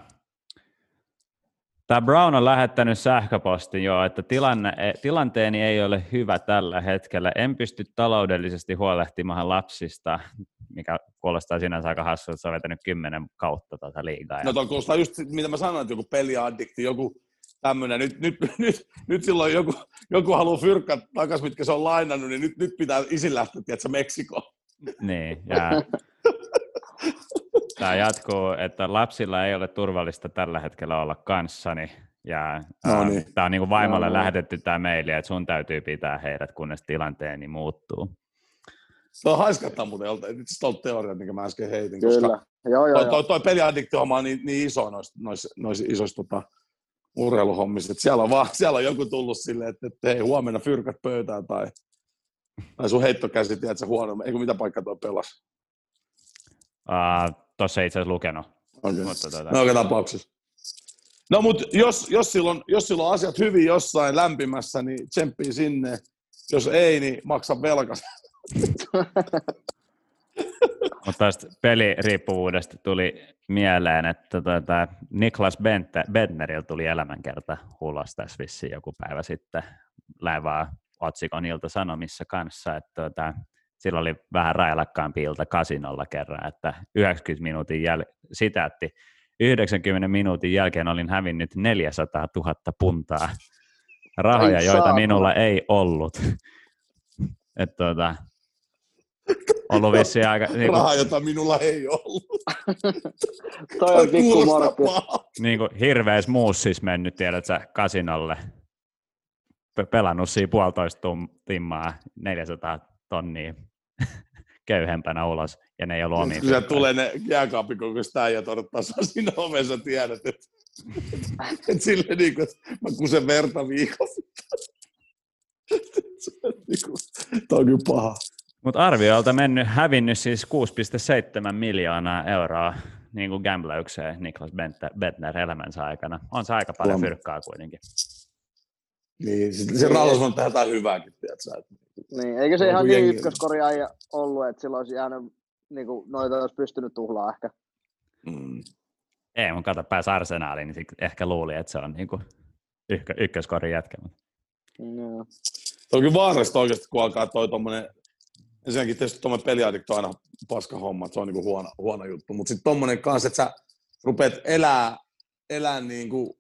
Tämä Brown on lähettänyt sähköpostin jo, että tilanne, e, tilanteeni ei ole hyvä tällä hetkellä. En pysty taloudellisesti huolehtimaan lapsista, mikä kuulostaa sinänsä aika hassu, että se on vetänyt kymmenen kautta tuota liigaa. No tuo kuulostaa just, mitä mä sanoin, että joku peliaddikti, joku tämmöinen. Nyt, nyt, nyt, nyt silloin joku, joku haluaa fyrkkaa takaisin, mitkä se on lainannut, niin nyt, nyt pitää isin lähteä, tiedätkö, Meksikoon. Niin, ja tämä jatkuu, että lapsilla ei ole turvallista tällä hetkellä olla kanssani. Ja no niin. tämä on niin kuin vaimolle no, lähetetty tämä meili, että sun täytyy pitää heidät, kunnes tilanteeni muuttuu. Se on haiskattaa muuten jolta, itse asiassa teoria, minkä mä äsken heitin, Kyllä. koska joo, joo, toi, toi, toi peliaddikti on niin, niin iso noissa nois, nois isoissa tota, urheiluhommissa. siellä on, vaan, siellä on joku tullut silleen, että, että hei, huomenna fyrkat pöytään tai, tai sun heittokäsi, tiedätkö, huono. Eikö mitä paikkaa tuo pelas? Uh, Tuossa ei itse asiassa lukenut. Okay. Mutta, tuota... No joka tapauksessa. No mutta jos, jos, silloin, jos silloin on asiat hyvin jossain lämpimässä, niin tsemppii sinne. Jos ei, niin maksa velkas. Mutta tästä peliriippuvuudesta tuli mieleen, että tuota, Niklas Bentnerillä tuli elämänkerta ulos tässä vissiin joku päivä sitten. Läivää otsikon ilta sanomissa kanssa, että tuota, sillä oli vähän railakkaampi ilta kasinolla kerran, että 90 minuutin jäl- sitätti, 90 minuutin jälkeen olin hävinnyt 400 000 puntaa rahoja, joita minulla ei ollut. että tuota, ollut vissiin aika... Niin kuin, Raha, jota minulla ei ollut. Toi on pikku morkki. Niin kuin hirveä smoothies mennyt, tiedät sä, kasinolle. Pelannut siinä puolitoista timmaa, 400 tonnia köyhempänä ulos, ja ne ei ollut omia. Kun tulee ne jääkaapin kokoiset äijät odottaa siinä ovessa, tiedät, että, että sille niin kuin, mä kusen verta viikossa. Tämä on kyllä paha. Mutta arviolta mennyt, hävinnyt siis 6,7 miljoonaa euroa niin kuin gambläykseen Niklas Bentner elämänsä aikana. On se aika paljon fyrkkaa kuitenkin. Niin, se, se Rallas on tähän jotain hyvääkin, tiedätkö? Niin, eikö se ihan niin ykköskori ollut, että silloin olisi jäänyt, niin kuin, noita olisi pystynyt tuhlaa ehkä. Mm. Ei, mun kato pääsi arsenaaliin, niin ehkä luuli, että se on niin kuin ykkö, ykköskorin jätkä. Mm. Se on kyllä vaarallista oikeasti, kun alkaa toi tommonen, ensinnäkin tietysti tuommoinen peliadikto on aina paska homma, että se on niin kuin huono, huono juttu, mutta sitten tuommoinen kanssa, että sä rupeat elää, elää niin kuin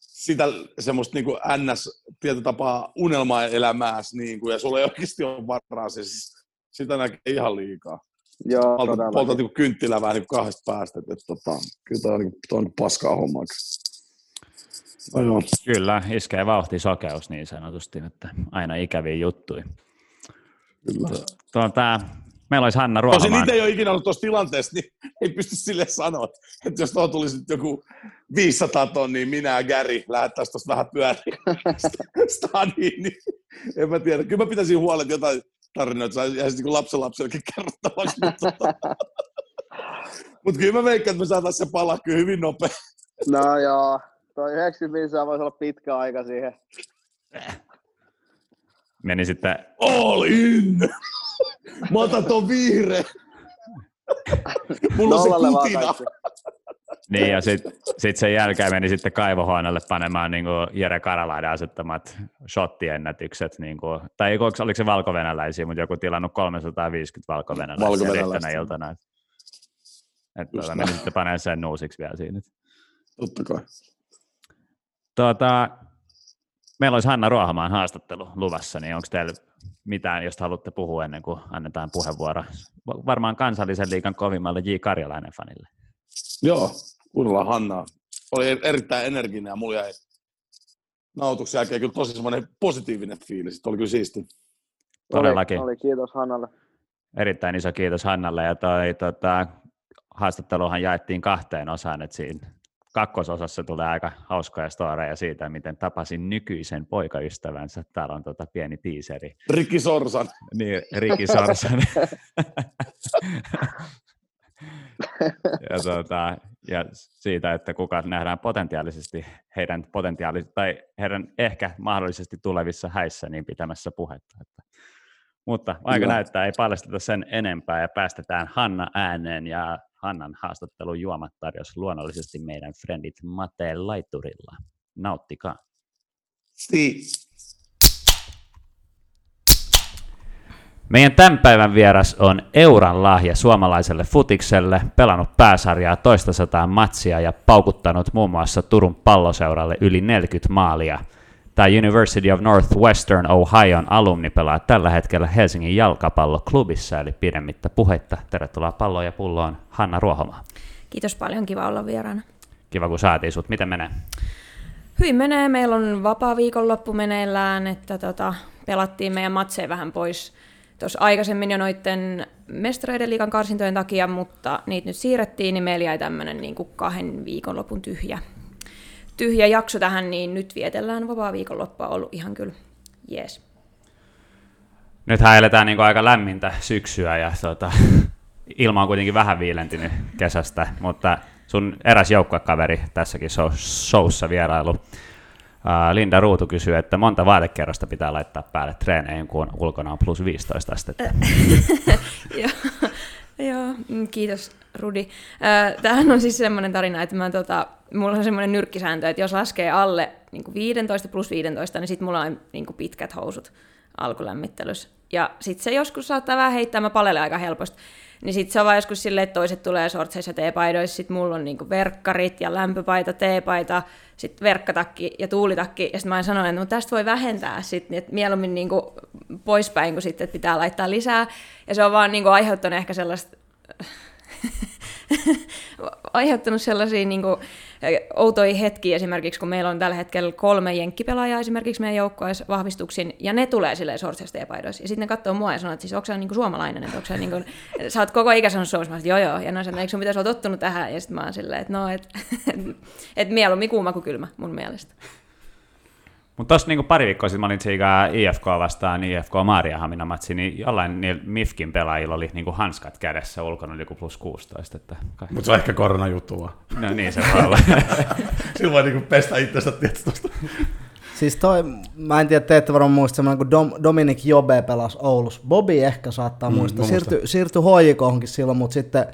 sitä semmoista niin kuin ns. tietyllä tapaa unelmaa elämääs, niin kuin, ja sulla ei oikeasti ole varaa, siis sitä näkee ihan liikaa. Joo, Poltat, poltat niin kynttilää vähän niin kahdesta päästä, että, että tota, kyllä toi on, niin, toi on paskaa hommaa. No, Kyllä, iskee vauhti sokeus niin sanotusti, että aina ikäviä juttuja. Kyllä. Tuota, meillä olisi Hanna Ruohomaan. Tosin itse ei ole ikinä ollut tuossa tilanteessa, niin ei pysty sille sanoa, että jos tuohon tulisi nyt joku 500 tonnia, minä ja Gary lähettäisiin tuosta vähän pyöriä stadiin, niin en mä tiedä. Kyllä mä pitäisin huolen, että jotain tarinoita jäisi niin lapsen lapsellekin kerrottavaksi. Mutta, mutta kyllä mä veikkaan, että me saataisiin se palaa kyllä hyvin nopea. No joo, toi 95 voisi olla pitkä aika siihen. Meni sitten... All in! Mä otan ton vihreä. Mulla on se kutina. Niin, ja sitten sit sen jälkeen meni sitten kaivohuoneelle panemaan niin kuin Jere Karalaiden asettamat shottiennätykset, niin kuin, tai oliko se valkovenäläisiä, mutta joku tilannut 350 valkovenäläisiä yhtenä iltana. Että et, tuota, meni sitten panemaan sen nuusiksi vielä siinä. Totta kai. Tuota, meillä olisi Hanna Ruohamaan haastattelu luvassa, niin onko teillä mitään, josta haluatte puhua ennen kuin annetaan puheenvuoro? Varmaan kansallisen liikan kovimmalle J. Karjalainen fanille. Joo, kuunnellaan Hannaa. Oli erittäin energinen ja mulla jäi nautuksen jälkeen kyllä tosi semmoinen positiivinen fiilis. Oli kyllä siisti. Todellakin. Oli, oli, kiitos Hannalle. Erittäin iso kiitos Hannalle. Ja toi, tota, haastatteluhan jaettiin kahteen osaan, että siinä kakkososassa tulee aika hauskoja storeja siitä, miten tapasin nykyisen poikaystävänsä. Täällä on tota pieni tiiseri. Rikki Sorsan. Niin, Rikki Sorsan. ja, tuota, ja siitä, että kuka nähdään potentiaalisesti heidän potentiaalisesti tai heidän ehkä mahdollisesti tulevissa häissä niin pitämässä puhetta. Että, mutta aika näyttää, ei paljasteta sen enempää ja päästetään Hanna ääneen ja Hannan haastattelun juomat tarjosi luonnollisesti meidän frendit Mate Laiturilla. Nauttikaa. Si. Meidän tämän päivän vieras on Euran lahja suomalaiselle futikselle, pelannut pääsarjaa toista sataa matsia ja paukuttanut muun muassa Turun palloseuralle yli 40 maalia. Tämä University of Northwestern Ohio'n alumni pelaa tällä hetkellä Helsingin jalkapalloklubissa, eli pidemmittä puhetta. Tervetuloa palloon ja pulloon, Hanna Ruohomaa. Kiitos paljon, kiva olla vieraana. Kiva, kun saatiin sut. Miten menee? Hyvin menee. Meillä on vapaa viikonloppu meneillään, että tota, pelattiin meidän matseja vähän pois tuossa aikaisemmin jo noiden mestareiden liikan karsintojen takia, mutta niitä nyt siirrettiin, niin meillä jäi tämmöinen niin kahden viikonlopun tyhjä, tyhjä jakso tähän, niin nyt vietellään vapaa viikonloppua, ollut ihan kyllä jees. Nyt eletään niin aika lämmintä syksyä ja tuota, ilma on kuitenkin vähän viilentynyt kesästä, mutta sun eräs joukkuekaveri tässäkin showssa vierailu Linda Ruutu kysyy, että monta vaatekerrosta pitää laittaa päälle treeneihin, kun ulkona on plus 15 astetta. Joo, mm, kiitos Rudi. Tämähän on siis semmoinen tarina, että mä, tota, mulla on semmoinen nyrkkisääntö, että jos laskee alle niin 15 plus 15, niin sitten mulla on niin pitkät housut alkulämmittelys. Ja sitten se joskus saattaa vähän heittää, mä palelen aika helposti. Niin sitten se on vaan joskus silleen, että toiset tulee sortseissa teepaidoissa, sitten mulla on niinku verkkarit ja lämpöpaita, teepaita, sitten verkkatakki ja tuulitakki, ja sitten mä sanoin, että no tästä voi vähentää sitten, että mieluummin niinku poispäin, kun sitten pitää laittaa lisää, ja se on vaan niinku aiheuttanut ehkä sellaista aiheuttanut sellaisia niin kuin, outoja hetkiä esimerkiksi, kun meillä on tällä hetkellä kolme jenkkipelaajaa esimerkiksi meidän joukkoissa vahvistuksin, ja ne tulee silleen sortsista ja paidoissa. Ja sitten ne katsoo mua ja sanoo, että siis onko sä niin suomalainen, että onko sä, niin kuin, sä oot koko ikä sanonut suomessa, että joo joo, ja ne sanoo, eikö sun pitäisi olla tottunut tähän, ja sitten mä oon silleen, että no, että et, et mieluummin kuuma kuin kylmä mun mielestä. Mutta tuossa niinku pari viikkoa sitten mä olin tsiikaa IFK vastaan IFK Maariahamina matsi, niin jollain niillä MIFKin pelaajilla oli niinku hanskat kädessä ulkona oli joku plus 16. Että... Mutta se on ehkä koronajuttu vaan. No niin se voi olla. Silloin voi niinku pestä itsestä tietysti Siis toi, mä en tiedä, te ette varmaan muista semmoinen, kun Dom, Dominic Jobe pelasi Oulussa. Bobby ehkä saattaa Mm, muistaa. Siirtyi siirty hoikohonkin silloin, mutta sitten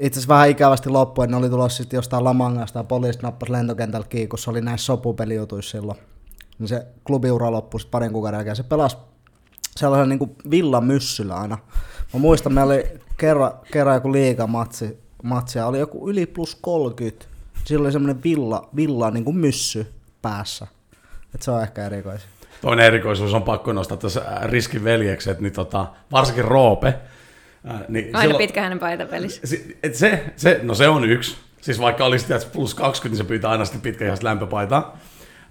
itse asiassa vähän ikävästi loppui, että ne oli tulossa sitten jostain Lamangasta ja poliisit nappasi lentokentältä kiinni, kun se oli näissä sopupelijutuissa silloin. Niin se klubiura loppui sitten parin kuukauden jälkeen. Se pelasi sellaisen niin kuin villamyssyllä aina. Mä muistan, meillä oli kerran, kerran joku liigamatsi, matsi, ja oli joku yli plus 30. Sillä oli semmoinen villa, villa niin kuin myssy päässä. Et se on ehkä erikoisia. Toinen erikoisuus on pakko nostaa tässä ää, riskin veljekset, niin tota, varsinkin Roope. ää, Niin Aina silloin- pitkä hänen paitapelissä. Se, et se, se, no se on yksi. Siis vaikka olisi plus 20, niin se pyytää aina sitten pitkäikäistä lämpöpaitaa.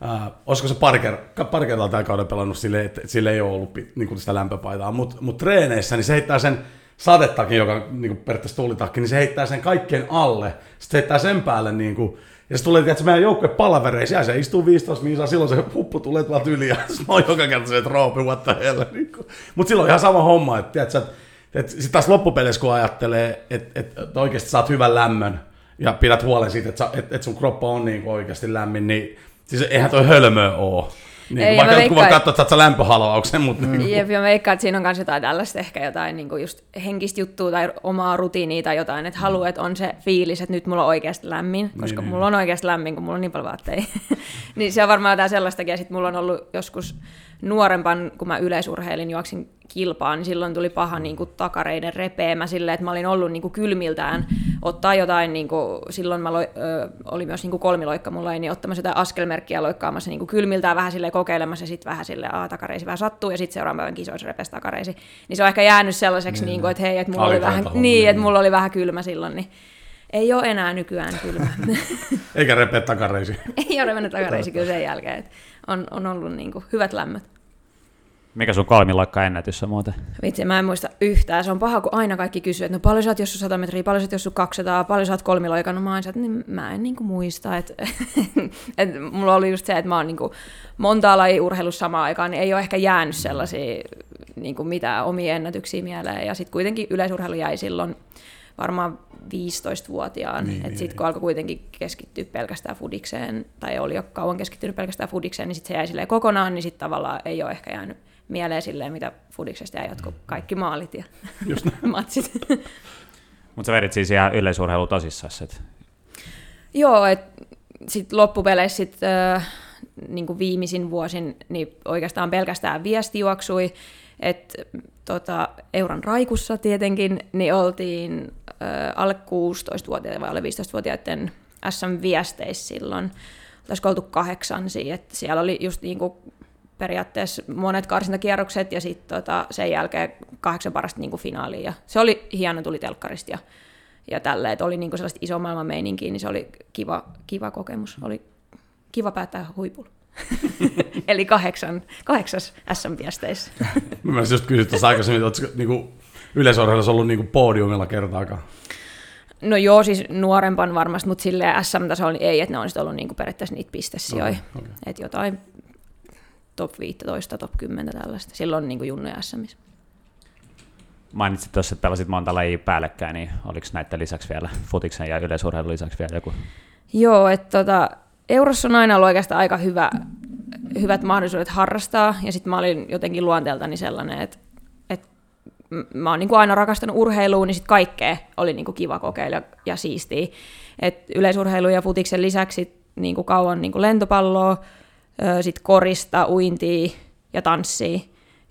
Uh, olisiko se pari, ker- pari kertaa tällä kaudella pelannut silleen, että sillä ei ole ollut niin sitä lämpöpaitaa, mutta mut treeneissä niin se heittää sen sadettakin, joka niin kuin periaatteessa tuulitakki, niin se heittää sen kaikkien alle. Sitten se heittää sen päälle niin kuin, ja se tulee, että meidän joukkue palavereissa, ja se istuu 15 miinsaa, silloin se huppu tulee tuolta yli, ja mä oon joka kerta se, että roopi, what the hell. Niin Mutta silloin on ihan sama homma, että, tiedätkö, että, sitten taas loppupeleissä, kun ajattelee, että, että, että oikeasti saat hyvän lämmön, ja pidät huolen siitä, että, että, sun kroppa on niin kuin oikeasti lämmin, niin siis eihän toi hölmö oo. Niin, Ei, vaikka veikkaan- katsoa, että saat sä lämpöhalvauksen, mutta mm. niin, Jep, ja mä veikkaan, että siinä on myös jotain tällaista ehkä jotain niin kuin just henkistä juttua tai omaa rutiinia tai jotain, että haluaa, että on se fiilis, että nyt mulla on oikeasti lämmin, koska Niin, niin, niin. mulla on oikeasti lämmin, kun mulla on niin paljon vaatteita. niin se on varmaan jotain sellaistakin, ja sitten mulla on ollut joskus nuorempan, kun mä yleisurheilin, juoksin kilpaan, niin silloin tuli paha niin kuin, takareiden repeämä silleen, että mä olin ollut niin kuin, kylmiltään ottaa jotain, niin kuin, silloin mä loi, ö, oli myös niin kuin kolmiloikka mulla, niin ottamassa jotain askelmerkkiä loikkaamassa niin kuin, kylmiltään vähän silleen kokeilemassa ja sitten vähän silleen, aa takareisi vähän sattuu ja sitten seuraavan päivän kisoissa repesi takareisi. Niin se on ehkä jäänyt sellaiseksi, niin, kuin, että hei, että mulla, oli vähän, Alikantahommia, niin, että niin. mulla oli vähän kylmä silloin, niin ei ole enää nykyään kylmä. eikä repeä takareisi. ei ole mennyt takareisi kyllä sen jälkeen, että on, on ollut niin kuin, hyvät lämmöt. Mikä sun kolmiloikka ennätys on muuten? Vitsi, mä en muista yhtään. Se on paha, kun aina kaikki kysyy, että no paljon sä oot jossain 100 metriä, paljon sä oot jossain 200, paljon sä oot kolmiloikannut. Mä, oon, että niin mä en niinku muista. Et, et, mulla oli just se, että mä oon niinku montaa lajia urheilussa samaan aikaan, niin ei ole ehkä jäänyt sellaisia niinku mitään omia ennätyksiä mieleen. Ja sitten kuitenkin yleisurheilu jäi silloin varmaan 15-vuotiaan. Niin, Niin, niin, sitten niin. kun alkoi kuitenkin keskittyä pelkästään fudikseen, tai oli jo kauan keskittynyt pelkästään fudikseen, niin sitten se jäi silleen kokonaan, niin sitten tavallaan ei ole ehkä jäänyt mieleen silleen, mitä fudiksesta jäi jotkut kaikki maalit ja Just matsit. Mutta sä vedit siis ihan yleisurheilu tosissaan. Et... Joo, että sitten loppupeleissä sit, äh, niin viimeisin vuosin niin oikeastaan pelkästään viestijuoksui, että tota, Euran Raikussa tietenkin, niin oltiin äh, alle 16-vuotiaiden vai alle 15-vuotiaiden SM-viesteissä silloin. Olisiko oltu kahdeksansia, että siellä oli just niin kuin periaatteessa monet karsintakierrokset ja sitten tota, sen jälkeen kahdeksan parasta niin kuin finaaliin. Ja se oli hieno, tuli telkkarista ja, ja tälleen, että oli niin kuin sellaista iso maailman meininkiä, niin se oli kiva, kiva kokemus. Oli kiva päättää huipulla. Eli kahdeksan, kahdeksas SM-viesteissä. Mä myös just kysyt tuossa aikaisemmin, että niinku yleisurheilussa ollut niinku podiumilla kertaakaan. No joo, siis nuorempan varmasti, mutta silleen SM-tasolla niin ei, että ne on ollut niinku periaatteessa niitä pistesijoja. Okay, okei. Että jotain top 15, top 10 tällaista. Silloin niinku junnuja SMissä. Mainitsit tuossa, että pelasit monta lajia päällekkäin, niin oliko näiden lisäksi vielä, futiksen ja yleisurheilun lisäksi vielä joku? Joo, että tota, Eurossa on aina ollut oikeastaan aika hyvä, hyvät mahdollisuudet harrastaa, ja sitten mä olin jotenkin luonteeltani sellainen, että, m- mä oon niin aina rakastanut urheiluun, niin sitten kaikkea oli niin kiva kokeilla ja, siistiä. Et yleisurheilun ja futiksen lisäksi sit niin kauan niin lentopalloa, sitten korista, uintia ja tanssia.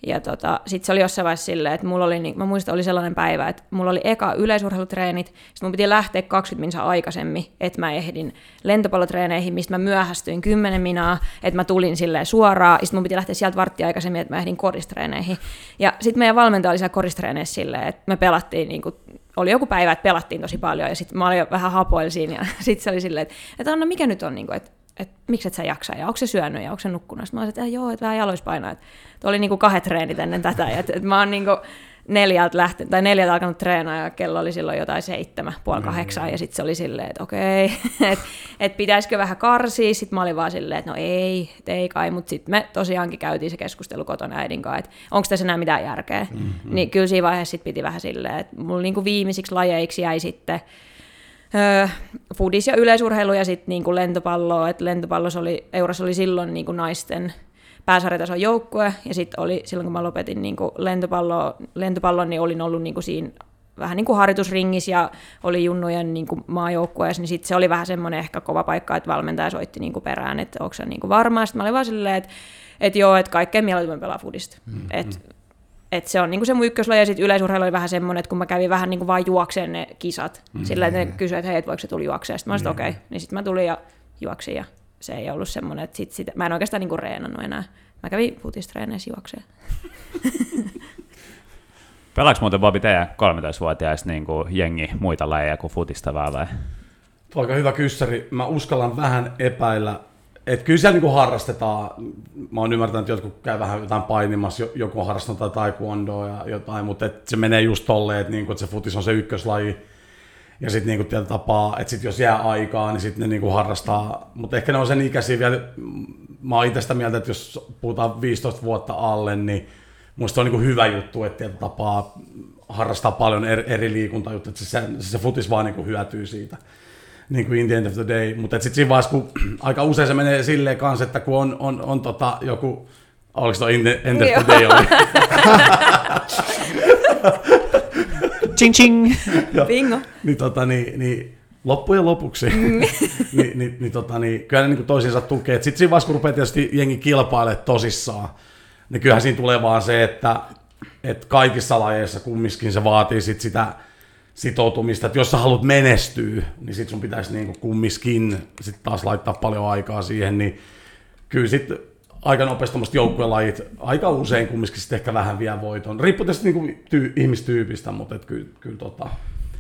Ja tota, sitten se oli jossain vaiheessa silleen, että mulla oli, niin, mä muistan, oli sellainen päivä, että mulla oli eka yleisurheilutreenit, sitten mun piti lähteä 20 minsa aikaisemmin, että mä ehdin lentopallotreeneihin, mistä mä myöhästyin 10 minaa, että mä tulin silleen suoraan, sitten mun piti lähteä sieltä varttia aikaisemmin, että mä ehdin koristreeneihin. Ja sitten meidän valmentaja oli siellä koristreeneissä silleen, että me pelattiin, niin kuin, oli joku päivä, että pelattiin tosi paljon, ja sitten mä olin vähän hapoil siinä, ja sitten se oli silleen, että, että Anna, mikä nyt on, niin kuin, että että miksi et sä jaksa ja onko se syönyt ja onko se nukkunut. Sitten mä olisin, että joo, että vähän jalois painaa. Että oli niinku kahdet treenit ennen tätä. Ja että, että mä oon niinku, neljältä lähti, tai neljältä alkanut treenaa ja kello oli silloin jotain seitsemän, puoli kahdeksan, mm. ja sitten se oli silleen, että okei, että et pitäisikö vähän karsia, sitten mä olin vaan silleen, että no ei, ei kai, mutta sitten me tosiaankin käytiin se keskustelu kotona äidin kanssa, että onko tässä enää mitään järkeä, mm-hmm. niin kyllä siinä vaiheessa sit piti vähän silleen, että mulla niinku viimeisiksi lajeiksi jäi sitten öö, fudis ja yleisurheilu ja sitten niinku lentopallo, että lentopallossa oli, Eurassa oli silloin niinku naisten pääsarjatason joukkue, ja sitten oli, silloin kun mä lopetin niin kuin lentopallo, lentopallon, niin olin ollut niin kuin siinä vähän niin kuin harjoitusringissä ja oli junnujen niin kuin maajoukkueessa, niin sitten se oli vähän semmoinen ehkä kova paikka, että valmentaja soitti niin kuin perään, että onko se niin kuin varma. Sitten mä olin vaan silleen, että, että joo, että kaikkein mieluummin pelaa fudista. Mm-hmm. Että et se on niinku se mun ykköslaji, ja sitten yleisurheilu oli vähän semmoinen, että kun mä kävin vähän niinku vaan juokseen ne kisat, mm-hmm. sillä että ne kysyivät, että hei, et voiko se tuli juokseen, sitten mä olisin, mm-hmm. okei, okay. niin sitten mä tulin ja juoksin, ja se ei ollut semmoinen, että sit, sit, mä en oikeastaan niinku reenannut enää. Mä kävin futistreeneissä juokseen. Pelaaks muuten Bobi teidän 13-vuotiaista niin kuin jengi muita lajeja kuin futista vai? Tuo aika hyvä kyssäri. Mä uskallan vähän epäillä, että kyllä siellä niin harrastetaan. Mä oon ymmärtänyt, että jotkut käy vähän jotain painimassa, joku on harrastanut taekwondoa ja jotain, mutta et se menee just tolleen, että, niin kuin, että se futis on se ykköslaji ja sitten niinku tietyllä tapaa, että sit jos jää aikaa, niin sitten ne niinku harrastaa. Mutta ehkä ne on sen ikäisiä vielä, mä oon itse sitä mieltä, että jos puhutaan 15 vuotta alle, niin musta on niinku hyvä juttu, että tietyllä tapaa harrastaa paljon eri, eri liikuntajuttuja, että se, se, se futis vaan niinku hyötyy siitä niin kuin in the end of the day. Mutta sitten siinä vaiheessa, kun aika usein se menee silleen kanssa, että kun on, on, on tota, joku, oliko se in the end of the day oli? ching ching. Bingo. niin, tota, niin, niin loppujen lopuksi, mm. niin, niin, niin, tota, niin, kyllä ne niin toisiinsa tukee. Sitten siinä vaiheessa, kun rupeaa tietysti jengi kilpailemaan tosissaan, niin kyllähän siinä tulee vaan se, että, että kaikissa lajeissa kumminkin se vaatii sit sitä sitoutumista, että jos sä haluat menestyä, niin sit sun pitäisi niin kumminkin sit taas laittaa paljon aikaa siihen, niin kyllä sitten aika nopeasti joukkuelajit aika usein kumminkin sitten ehkä vähän vie voiton. Riippuu tietysti niin tyy- ihmistyypistä, mutta et kyllä, kyllä tota,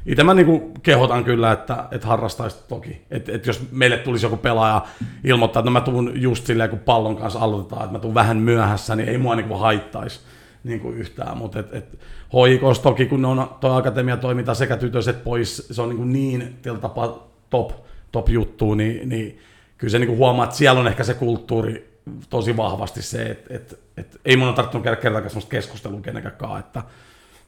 itse mä niin kehotan kyllä, että, että harrastaisi toki. Että et jos meille tulisi joku pelaaja ilmoittaa, että no mä tuun just silleen, kun pallon kanssa aloitetaan, että mä tuun vähän myöhässä, niin ei mua niin haittaisi niin kuin yhtään. Mutta et, et hoikos toki, kun on tuo akatemia toiminta sekä tytöset pois, se on niin, niin tapaa top, top juttu, niin, niin kyllä se niin huomaa, että siellä on ehkä se kulttuuri tosi vahvasti se, että et, et, ei mun ole tarttunut käydä kertaakaan sellaista keskustelua kenenkään että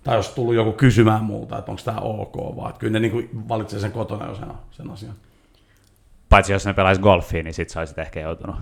tai jos tullut joku kysymään multa, että onko tämä ok, vaan että kyllä ne niin valitsee sen kotona jo sen, sen asian. Paitsi jos ne pelaisi golfia, niin sit saisit ehkä joutunut.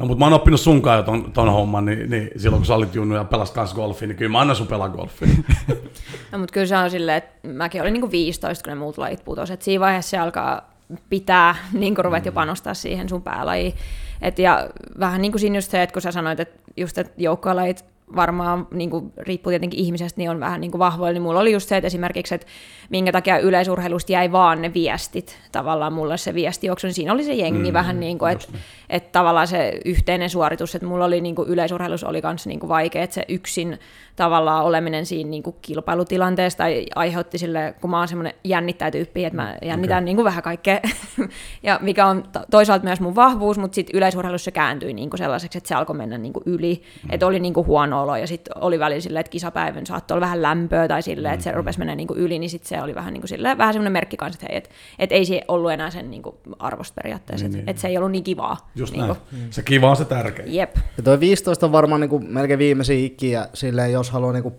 No mutta mä oon oppinut sunkaan jo ton, ton homman, niin, niin, silloin kun sä olit junnu ja pelasit kanssa golfia, niin kyllä mä annan sun pelaa golfia. no mutta kyllä se on silleen, että mäkin olin niinku 15, kun ne muut lajit putosi, että siinä vaiheessa se alkaa pitää niin ruvet jo panostaa siihen sun päälajiin. Et ja vähän niin kuin siinä just se, että kun sä sanoit, että just että joukkoalajit varmaan niin kuin, riippuu tietenkin ihmisestä, niin on vähän niin kuin vahvoilla, niin mulla oli just se, että esimerkiksi, että minkä takia yleisurheilusta jäi vaan ne viestit, tavallaan mulle se viestijuoksu, niin siinä oli se jengi mm, vähän niin kuin, että. Että tavallaan se yhteinen suoritus, että mulla oli niin kuin yleisurheilussa oli kanssa niin kuin vaikea, että se yksin tavallaan oleminen siinä niin kuin kilpailutilanteessa tai aiheutti sille, kun mä oon semmoinen jännittäjä tyyppi, että mä jännitän okay. niin kuin vähän kaikkea, ja mikä on toisaalta myös mun vahvuus, mutta sitten yleisurheilussa se kääntyi niin kuin sellaiseksi, että se alkoi mennä niin kuin yli, mm. että oli niin kuin huono olo, ja sitten oli välillä silleen, että kisapäivän saattoi olla vähän lämpöä tai silleen, että se mm. rupesi mennä niin kuin yli, niin sitten se oli vähän niin kuin silleen, vähän semmoinen merkki kanssa, että hei, että, että ei se ollut enää sen niin kuin arvosta periaatteessa, niin, että, niin. että se ei ollut niin kivaa. Just niin näin. Kuin. Se kiva on se tärkein. Jep. Ja toi 15 on varmaan niin kuin melkein viimeisiä ikiä silleen, jos haluaa niin kuin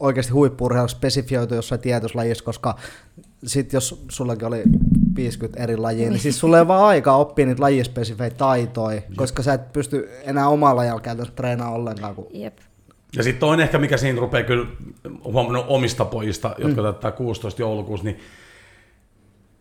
oikeasti huippurheilu spesifioitu jossain tietyssä lajissa, koska sitten jos sullakin oli 50 eri lajia, niin siis sulla ei vaan aika oppia niitä lajispesifeitä taitoja, koska sä et pysty enää omalla ajalla käytännössä treenaamaan ollenkaan. Kun... Jep. Ja sitten toinen ehkä, mikä siinä rupeaa kyllä huomannut omista pojista, jotka mm. täyttää 16 joulukuussa, niin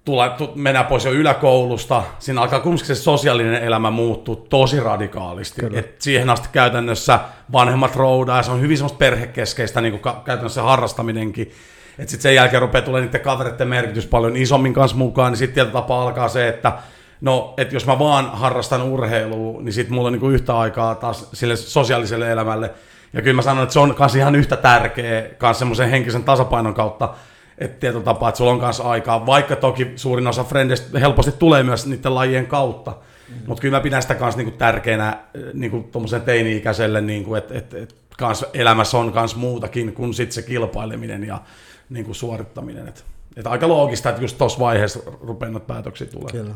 tulee, mennään pois jo yläkoulusta, siinä alkaa kumminkin se sosiaalinen elämä muuttuu tosi radikaalisti. Et siihen asti käytännössä vanhemmat roudaa, ja se on hyvin semmoista perhekeskeistä niin kuin käytännössä harrastaminenkin. Että sitten sen jälkeen rupeaa tulee niiden kavereiden merkitys paljon isommin kanssa mukaan, niin sitten tietyllä tapaa alkaa se, että no, että jos mä vaan harrastan urheilua, niin sitten mulla on niin yhtä aikaa taas sille sosiaaliselle elämälle. Ja kyllä mä sanon, että se on myös ihan yhtä tärkeä kanssa semmoisen henkisen tasapainon kautta, että tietyllä tapaa, että sulla on kanssa aikaa, vaikka toki suurin osa frendeistä helposti tulee myös niiden lajien kautta, mm-hmm. mutta kyllä mä pidän sitä kanssa niinku tärkeänä niinku teini-ikäiselle, niinku, että et, et, kans elämässä on kans muutakin kuin sit se kilpaileminen ja niin kuin suorittaminen. Et, et aika loogista, että just tuossa vaiheessa rupeaa päätöksiä tulee. Kyllä.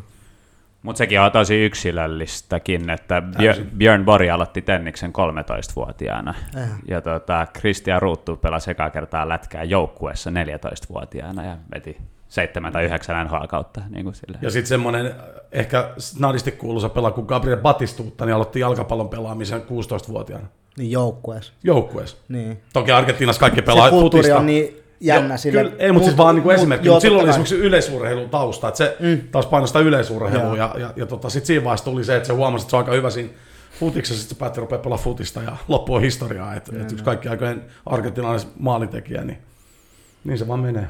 Mutta sekin on tosi yksilöllistäkin, että Täysin. Björn Borg aloitti Tenniksen 13-vuotiaana. Eihän. Ja tota, Christian Ruuttu pelasi ekaa kertaa lätkää joukkueessa 14-vuotiaana ja veti seitsemän tai yhdeksän NHL kautta. Niin kuin sille. Ja sitten semmoinen ehkä snadisti kuuluisa pelaaja kuin Gabriel Batistuutta, niin aloitti jalkapallon pelaamisen 16-vuotiaana Niin joukkueessa. joukkueessa. Niin. Toki Argentiinassa kaikki Se pelaa kulttuuri futista. on niin jännä Joo, sille. Kyllä, ei, mutta siis vaan niin esimerkki. joo, Mutta silloin oli esimerkiksi yleisurheilun tausta, että se mm. taas painoi sitä yleisurheilua. Ja, ja, ja tota, sitten siinä vaiheessa tuli se, että se huomasi, että se on aika hyvä siinä futiksessa, sitten se päätti rupea pelaa futista ja loppu on historiaa. Että et yksi kaikki aikojen argentinalainen maalintekijä, niin, niin se vaan menee.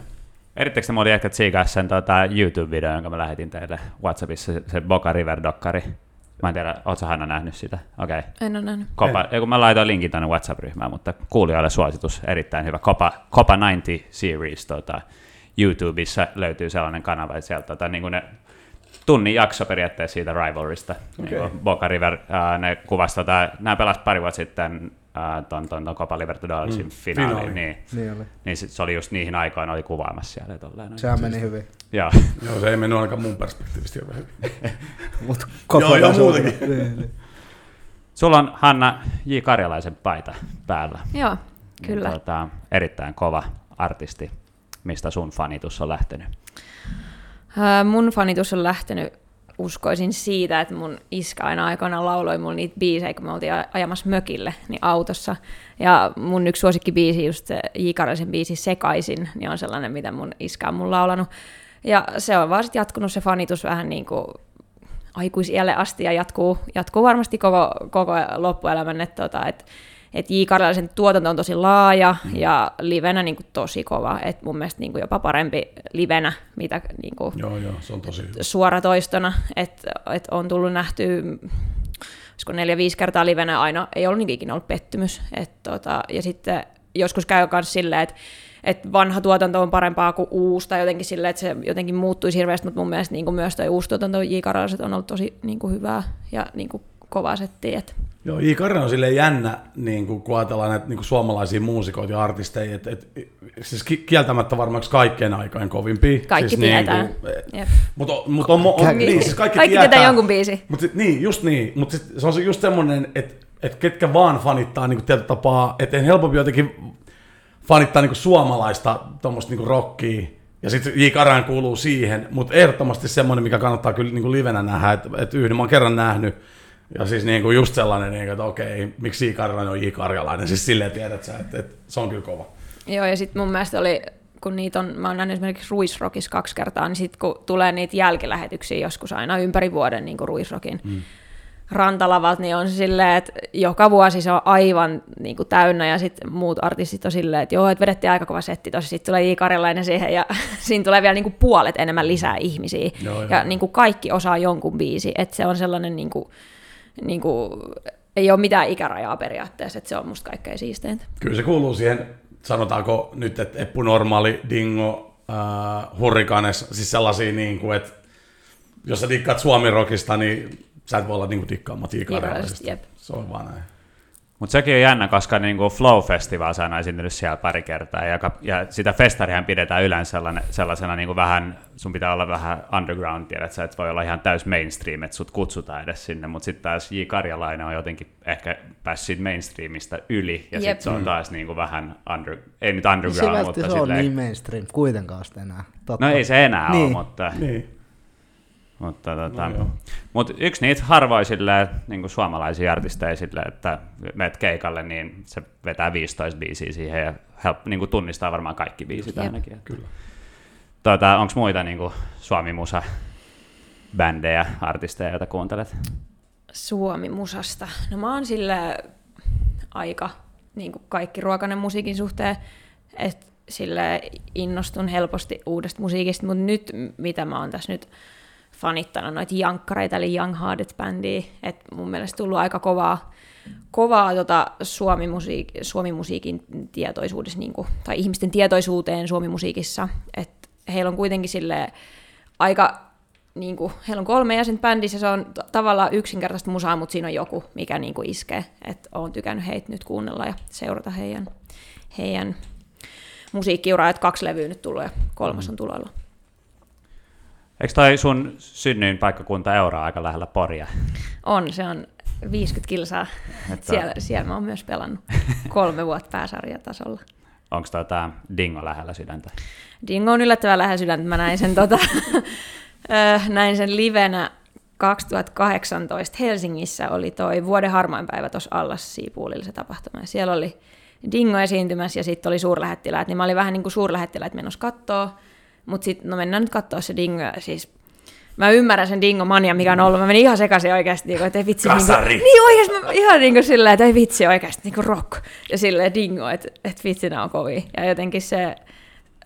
Erittekö te muuten ehkä tsiikaa sen tota, YouTube-videon, jonka mä lähetin teille WhatsAppissa, se, se Boca River-dokkari? Mä en tiedä, ootko Hanna nähnyt sitä? Okei. Okay. En ole nähnyt. Kopa, ei. kun mä laitoin linkin tänne WhatsApp-ryhmään, mutta kuulijoille suositus, erittäin hyvä. Kopa, Kopa 90 Series tota, YouTubessa löytyy sellainen kanava, että sieltä tota, niin kuin ne tunnin jakso periaatteessa siitä Rivalrysta. Okay. Niin Boca River, ää, ne kuvasi, tota, nämä pelasivat pari vuotta sitten ää, ton, ton, ton Copa Libertadorsin mm, finaali, finaali. niin, Niin oli. niin sit se oli just niihin aikoihin, oli kuvaamassa siellä. Tolleen. Sehän meni hyvin. Joo. Joo, se ei mennyt ainakaan mun perspektiivistä hyvin. Mut Joo, joo, muutenkin. Niin, niin. Sulla on Hanna J. Karjalaisen paita päällä. Joo, kyllä. Tota, erittäin kova artisti. Mistä sun fanitus on lähtenyt? Ää, mun fanitus on lähtenyt, uskoisin siitä, että mun iskä aina aikoinaan lauloi mulle niitä biisejä, kun me oltiin ajamassa mökille niin autossa. Ja mun yksi suosikkibiisi, just J. Karjalaisen biisi Sekaisin, niin on sellainen, mitä mun iskä on mun laulanut. Ja se on vaan sit jatkunut se fanitus vähän niin kuin aikuisiälle asti ja jatkuu, jatkuu varmasti koko, koko loppuelämän. Että tota, et, et J. Karjalaisen tuotanto on tosi laaja mm. ja livenä niin kuin tosi kova. Et mun mielestä niin kuin jopa parempi livenä, mitä niin kuin Joo, joo, se on tosi suoratoistona. Että et on tullut nähty olisiko neljä-viisi kertaa livenä aina, ei ollut niin ikinä ollut pettymys. Et tota, ja sitten joskus käy myös silleen, että et vanha tuotanto on parempaa kuin uusi, tai jotenkin silleen, että se jotenkin muuttuisi hirveästi, mutta mun mielestä niin kuin myös toi uusi tuotanto J. On ollut tosi niin kuin hyvää ja niin kuin kovaa settiä. Et Joo, I. Karre on silleen jännä, niin kuin, kun ajatellaan näitä niin kuin suomalaisia muusikoita ja artisteja, että et, siis ki- kieltämättä varmaankin kaikkien aikojen kovimpia. Kaikki siis tietää. Niin kuin, Jep. mutta mut on, on, on, niin, siis kaikki, Kaikki tietää jonkun biisi. Mutta niin, just niin. Mutta se on se just semmoinen, että et ketkä vaan fanittaa niin tietyllä tapaa, että en helpompi jotenkin fanittaa niin suomalaista tuommoista niin rockia, ja sitten J. Karan kuuluu siihen, mutta ehdottomasti semmoinen, mikä kannattaa kyllä niin livenä nähdä, että, että yhden mä oon kerran nähnyt, ja siis niin kuin just sellainen, niin kuin, että okei, miksi J. Karjalainen on J. Karjalainen, siis silleen tiedät sä, että, että se on kyllä kova. Joo, ja sitten mun mielestä oli, kun niitä on, mä oon nähnyt esimerkiksi Ruisrockissa kaksi kertaa, niin sitten kun tulee niitä jälkilähetyksiä joskus aina ympäri vuoden niin kuin Ruisrockin mm. rantalavat, niin on se silleen, että joka vuosi se on aivan niin kuin täynnä, ja sitten muut artistit on silleen, että joo, että vedettiin aika kova setti tosi, sitten tulee J. Karjalainen siihen, ja siinä tulee vielä niin kuin puolet enemmän lisää ihmisiä, Joo, ja joo. niin kuin kaikki osaa jonkun biisi, että se on sellainen niin kuin, niin kuin, ei ole mitään ikärajaa periaatteessa, että se on musta kaikkein siisteintä. Kyllä se kuuluu siihen, sanotaanko nyt, että Eppu Normaali, Dingo, äh, Hurrikanes, siis sellaisia, niin kuin, että jos sä dikkaat Suomi-rockista, niin sä et voi olla niin kuin dikkaamatta. Jep. Se on vaan näin. Mutta sekin on jännä, koska niinku Flow Festival on esiintynyt siellä pari kertaa, ja, ja sitä festarihan pidetään yleensä sellainen, sellaisena niinku vähän, sun pitää olla vähän underground, tiedät sä, että voi olla ihan täys mainstream, että sut kutsutaan edes sinne, mutta sitten taas J. Karjalainen on jotenkin ehkä päässyt siitä mainstreamista yli, ja sitten se on taas niinku vähän, under, ei nyt Se underground, vältti mutta se on silleen, niin mainstream kuitenkaan enää. Totta. no ei se enää Niin. ole, mutta... Niin. Mutta tota, No mut yksi niitä harvoin silleen, niin suomalaisia artisteja että meet keikalle, niin se vetää 15 biisiä siihen ja help, niin kuin tunnistaa varmaan kaikki biisit Jep. ainakin. Kyllä. Tota, Onko muita niin kuin Suomi-musa bändejä, artisteja, joita kuuntelet? Suomi-musasta. No mä oon sille aika niin kuin kaikki ruokainen musiikin suhteen, että sille innostun helposti uudesta musiikista, mutta nyt mitä mä oon tässä nyt fanittanut noita jankkareita, eli Young Hearted bändiä, että mun mielestä tullut aika kovaa, kovaa tota suomi-musiik, suomi-musiikin tietoisuudessa, niin kuin, tai ihmisten tietoisuuteen suomi-musiikissa, että heillä on kuitenkin sille aika niin kuin, heillä on kolme jäsentä bändissä, se on t- tavallaan yksinkertaista musaa, mutta siinä on joku, mikä niin kuin iskee. Että olen tykännyt heitä nyt kuunnella ja seurata heidän, heidän musiikkiuraa, että kaksi levyä nyt tullut ja kolmas on tulolla. Eikö toi sun synnyin paikkakunta Eura aika lähellä Poria? On, se on 50 kilsaa. Että- Siellä, siellä mä oon myös pelannut kolme vuotta pääsarjatasolla. Onko tota Dingo lähellä sydäntä? Dingo on yllättävän lähellä sydäntä. Mä näin sen, tota, näin sen livenä 2018 Helsingissä oli toi vuoden harmain päivä tuossa Allas Siipuulilla se tapahtuma. Ja siellä oli Dingo esiintymässä ja sitten oli suurlähettiläät, niin mä olin vähän niin kuin suurlähettiläät menossa kattoo, mutta sitten no mennään nyt katsoa se Dingo ja siis Mä ymmärrän sen Dingo mania, mikä on ollut. Mä menin ihan sekaisin oikeasti, niin kuin, että ei vitsi. Kasari. Niin, niin oikeasti, mä, ihan niin kuin silleen, että ei vitsi oikeasti, niin kuin rock. Ja silleen Dingo, että, että vitsi, nämä on kovia. Ja jotenkin se,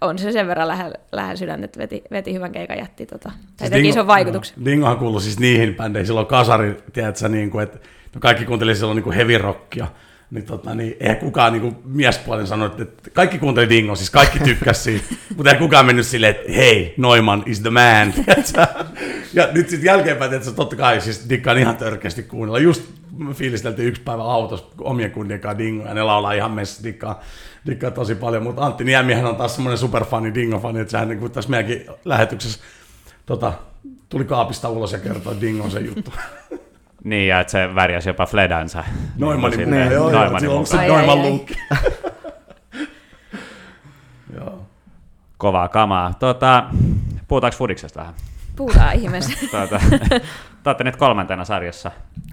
on se sen verran lähellä, lähellä sydäntä, että veti, veti hyvän keikan jätti tota, tai teki ison vaikutuksen. joo. Dingohan kuului siis niihin bändeihin, silloin kasari, tiedätkö, niin kuin, että no kaikki kuunteli silloin niin kuin heavy rockia. Niin, tota, niin eihän kukaan niin kuin miespuolinen sanonut, että kaikki kuunteli Dingo, siis kaikki tykkäsi siitä, mutta ei kukaan mennyt silleen, että hei, Neumann is the man. ja nyt sitten jälkeenpäin, että totta kai siis dikkaan ihan törkeästi kuunnella. Just fiilisteltiin yksi päivä autossa omien kundien kanssa Dingo, ja ne laulaa ihan messissä dikkaa, dikkaa tosi paljon, mutta Antti Niemihän on taas semmoinen superfani, Dingo-fani, että sehän niin kuin tässä meidänkin lähetyksessä tota, tuli kaapista ulos ja kertoi Dingon se juttu. Niin, ja että se värjäsi jopa Fledansa. Noimanin Silleen, mukaan, joo, joo, se. Ai, ai, Noiman ai. luukki. Joo. Kovaa kamaa. Tota, puhutaanko Fudiksesta vähän? Puhutaan ihmeessä. Tuota, te olette nyt kolmantena sarjassa,